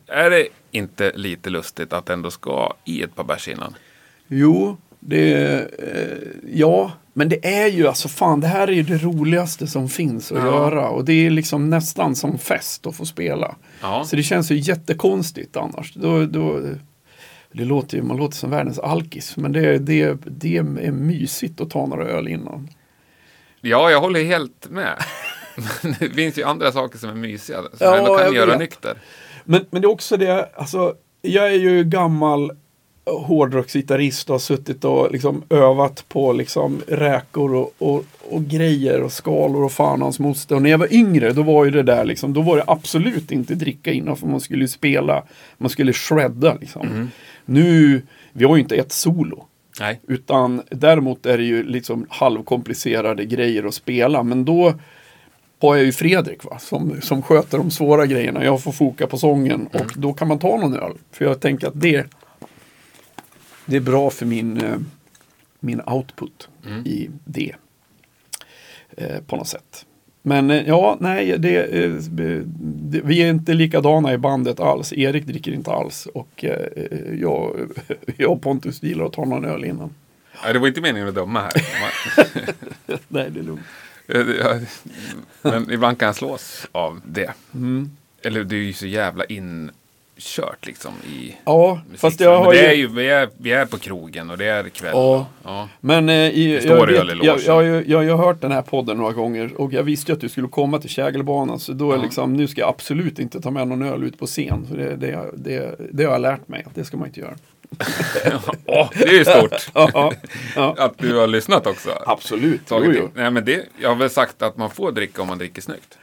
Är det inte lite lustigt att ändå ska i ett par bärs innan? Jo, det... Eh, ja, men det är ju alltså fan, det här är ju det roligaste som finns att Ja. göra. Och det är liksom nästan som fest att få spela. Ja. Så det känns ju jättekonstigt annars. Då, då, det låter ju, man låter som världens alkis. Men det, det, det är mysigt att ta några öl innan. Ja, jag håller helt med. Men det finns ju andra saker som är mysiga, som Ja, ändå kan göra vet. nykter. Men, men det är också det, alltså, jag är ju gammal hårdrocksgitarrist och har suttit och liksom övat på liksom räkor och, och, och grejer och skalor och fan hans moster. Och när jag var yngre då var ju det där liksom, då var det absolut inte dricka innan för man skulle spela, man skulle shredda liksom. Nu, vi har ju inte ett solo. Nej. Utan däremot är det ju liksom halvkomplicerade grejer att spela. Men då har jag ju Fredrik va, som, som sköter de svåra grejerna. Jag får foka på sången och då kan man ta någon öl. För jag tänker att det, det är bra för min, eh, min output i det. Eh, på något sätt. Men eh, ja, nej, det, det, vi är inte likadana i bandet alls. Erik dricker inte alls och jag, jag och Pontus gillar att ta någon öl innan. Nej, det var inte meningen att döma här. Nej, det är lugnt. Men ibland kan jag slås av det. Mm. Eller det är ju så jävla in kört liksom i Ja, fast jag har det är ju... ju, vi är, vi är på krogen och det är kväll. Ja. ja. Men eh, i, jag, i vet, jag, jag, jag, jag, jag har hört den här podden några gånger och jag visste ju att du skulle komma till Kägelbanan så då är Ja. liksom, nu ska jag absolut inte ta med någon öl ut på scen. Så det, det, det, det har jag lärt mig, det ska man inte göra. Åh, det är ju stort Ja, ja, ja. att du har lyssnat också. absolut. Jo, jo. Nej, men det, jag har väl sagt att man får dricka om man dricker snyggt.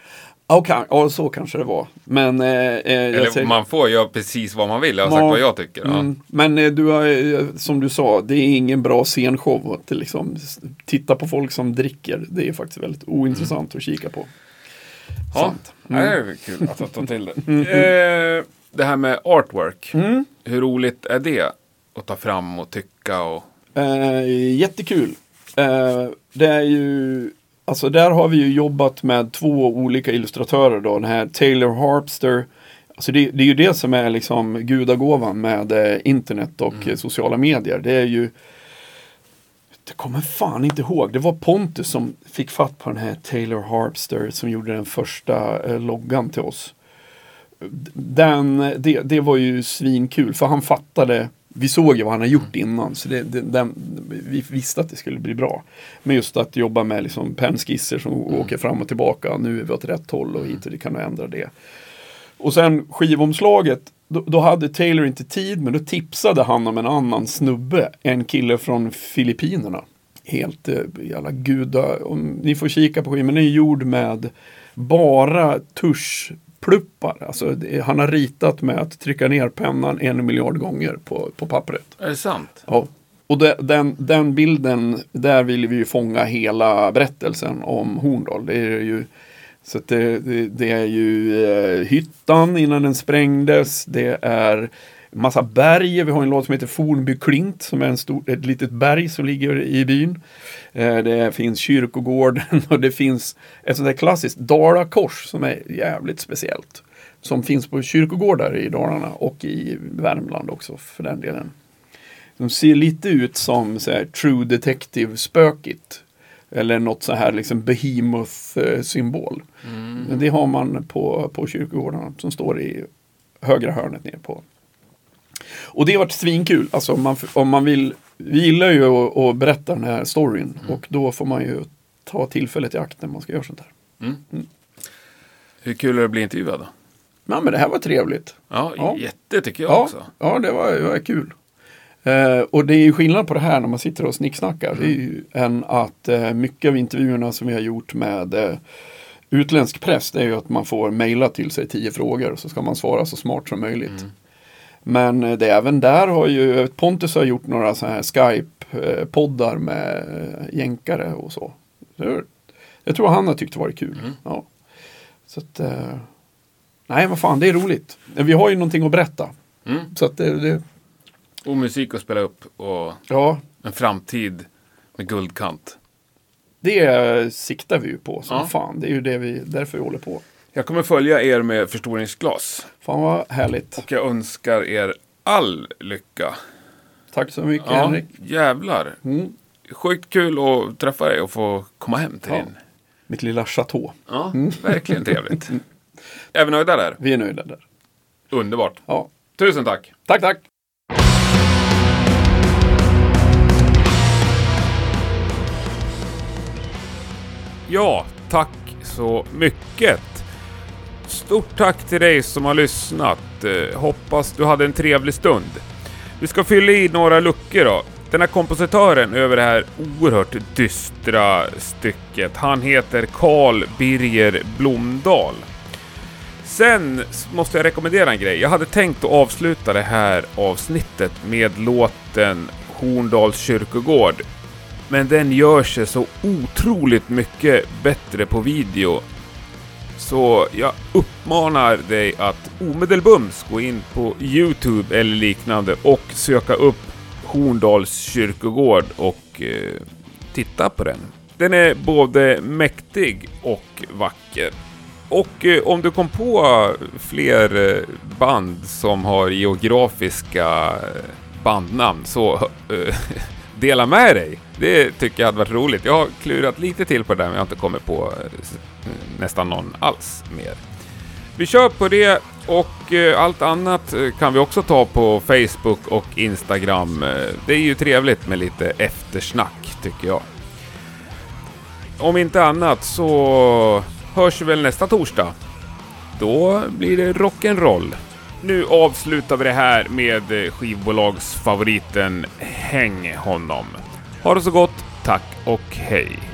Kan, ja, så kanske det var. Men eh, eh, Eller säger, man får göra precis vad man vill. Jag har Ja. sagt vad jag tycker. Ja. Mm, men eh, du har, eh, som du sa, det är ingen bra scenshow att liksom s- titta på folk som dricker. Det är faktiskt väldigt ointressant att kika på. Ja, Sant. Mm. det är kul att ta till det. Eh, det här med artwork. Mm. Hur roligt är det? Att ta fram och tycka och... Eh, jättekul. Eh, det är ju, alltså där har vi ju jobbat med två olika illustratörer då. Den här Taylor Harpster. Alltså det, det är ju det som är liksom gudagåvan med eh, internet och eh, sociala medier. Det är ju jag kommer fan inte ihåg. Det var Pontus som fick fatt på den här Taylor Harpster som gjorde den första eh, loggan till oss. Den, det, det var ju svinkul för han fattade vi såg ju vad han har gjort innan så det, det, den, vi visste att det skulle bli bra. Men just att jobba med liksom pennskisser som åker fram och tillbaka. Nu är vi åt rätt håll och hit och det kan du ändra det. Och sen skivomslaget, då, då hade Taylor inte tid men då tipsade han om en annan snubbe. En kille från Filippinerna. Helt eh, jävla guda. Om ni får kika på skivan, den är gjord med bara tuschpluppar. Alltså, det, han har ritat med att trycka ner pennan en miljard gånger på, på pappret. Är det sant? Ja. Och de, den, den bilden, där vill vi ju fånga hela berättelsen om Horndal. Det är ju, så det, det, det är ju eh, hyttan innan den sprängdes. Det är massa berg. Vi har en låt som heter Fornby Klint som är en stor, ett litet berg som ligger i byn. Eh, det finns kyrkogården och det finns ett sånt där klassiskt Dalakors som är jävligt speciellt. Som finns på kyrkogårdar i Dalarna och i Värmland också för den delen. De ser lite ut som så här, True Detective-spökigt. Eller något så här liksom Behemoth-symbol. Men det har man på, på kyrkogårdarna som står i högra hörnet ner på. Och det har varit svinkul. Alltså om man, om man vill, vi gillar ju att, att berätta den här storyn. Och då får man ju ta tillfället i akt när man ska göra sånt här. Hur kul är det att bli intervjuad då? Ja, men det här var trevligt. Ja, Ja. jätte tycker jag Ja, också. ja det, var, det var kul. Eh, och det är ju skillnad på det här när man sitter och snicksnackar. Det är ju än att eh, mycket av intervjuerna som vi har gjort med eh, utländsk press det är ju att man får mejla till sig tio frågor och så ska man svara så smart som möjligt. Men eh, det även där har ju Pontus har gjort några så här Skype-poddar med eh, jänkare och så. Jag tror han har tyckt det varit kul. Ja. Så att, eh, nej, vad fan, det är roligt. Vi har ju någonting att berätta. Mm. Så att det, det Och musik att spela upp och ja, en framtid med guldkant. det siktar vi ju på som Ja. fan. Det är ju det vi, därför vi håller på. Jag kommer följa er med förstoringsglas. Fan vad härligt. Och jag önskar er all lycka. Tack så mycket Ja, Henrik. jävlar. Mm. Sjukt kul att träffa dig och få komma hem till Ja. din. Mitt lilla chateau. Ja, verkligen trevligt. Är vi nöjda där? Vi är nöjda där. Underbart. Ja. Tusen tack. Tack, tack. Ja, tack så mycket. Stort tack till dig som har lyssnat. Eh, hoppas du hade en trevlig stund. Vi ska fylla i några luckor då. Den här kompositören över det här oerhört dystra stycket, han heter Carl Birger Blomdahl. Sen måste jag rekommendera en grej. Jag hade tänkt att avsluta det här avsnittet med låten Horndals kyrkogård. Men den gör sig så otroligt mycket bättre på video. Så jag uppmanar dig att omedelbums gå in på Youtube eller liknande och söka upp Horndals kyrkogård och eh, titta på den. Den är både mäktig och vacker. Och eh, om du kom på fler eh, band som har geografiska eh, bandnamn så eh, dela med dig. Det tycker jag hade varit roligt. Jag har klurat lite till på det där men jag har inte kommit på eh, nästan någon alls mer. Vi kör på det. Och eh, allt annat eh, kan vi också ta på Facebook och Instagram. Det är ju trevligt med lite eftersnack tycker jag. Om inte annat så hörs vi väl nästa torsdag. Då blir det rock'n'roll. Nu avslutar vi det här med skivbolagsfavoriten Häng honom. Ha det så gott, tack och hej!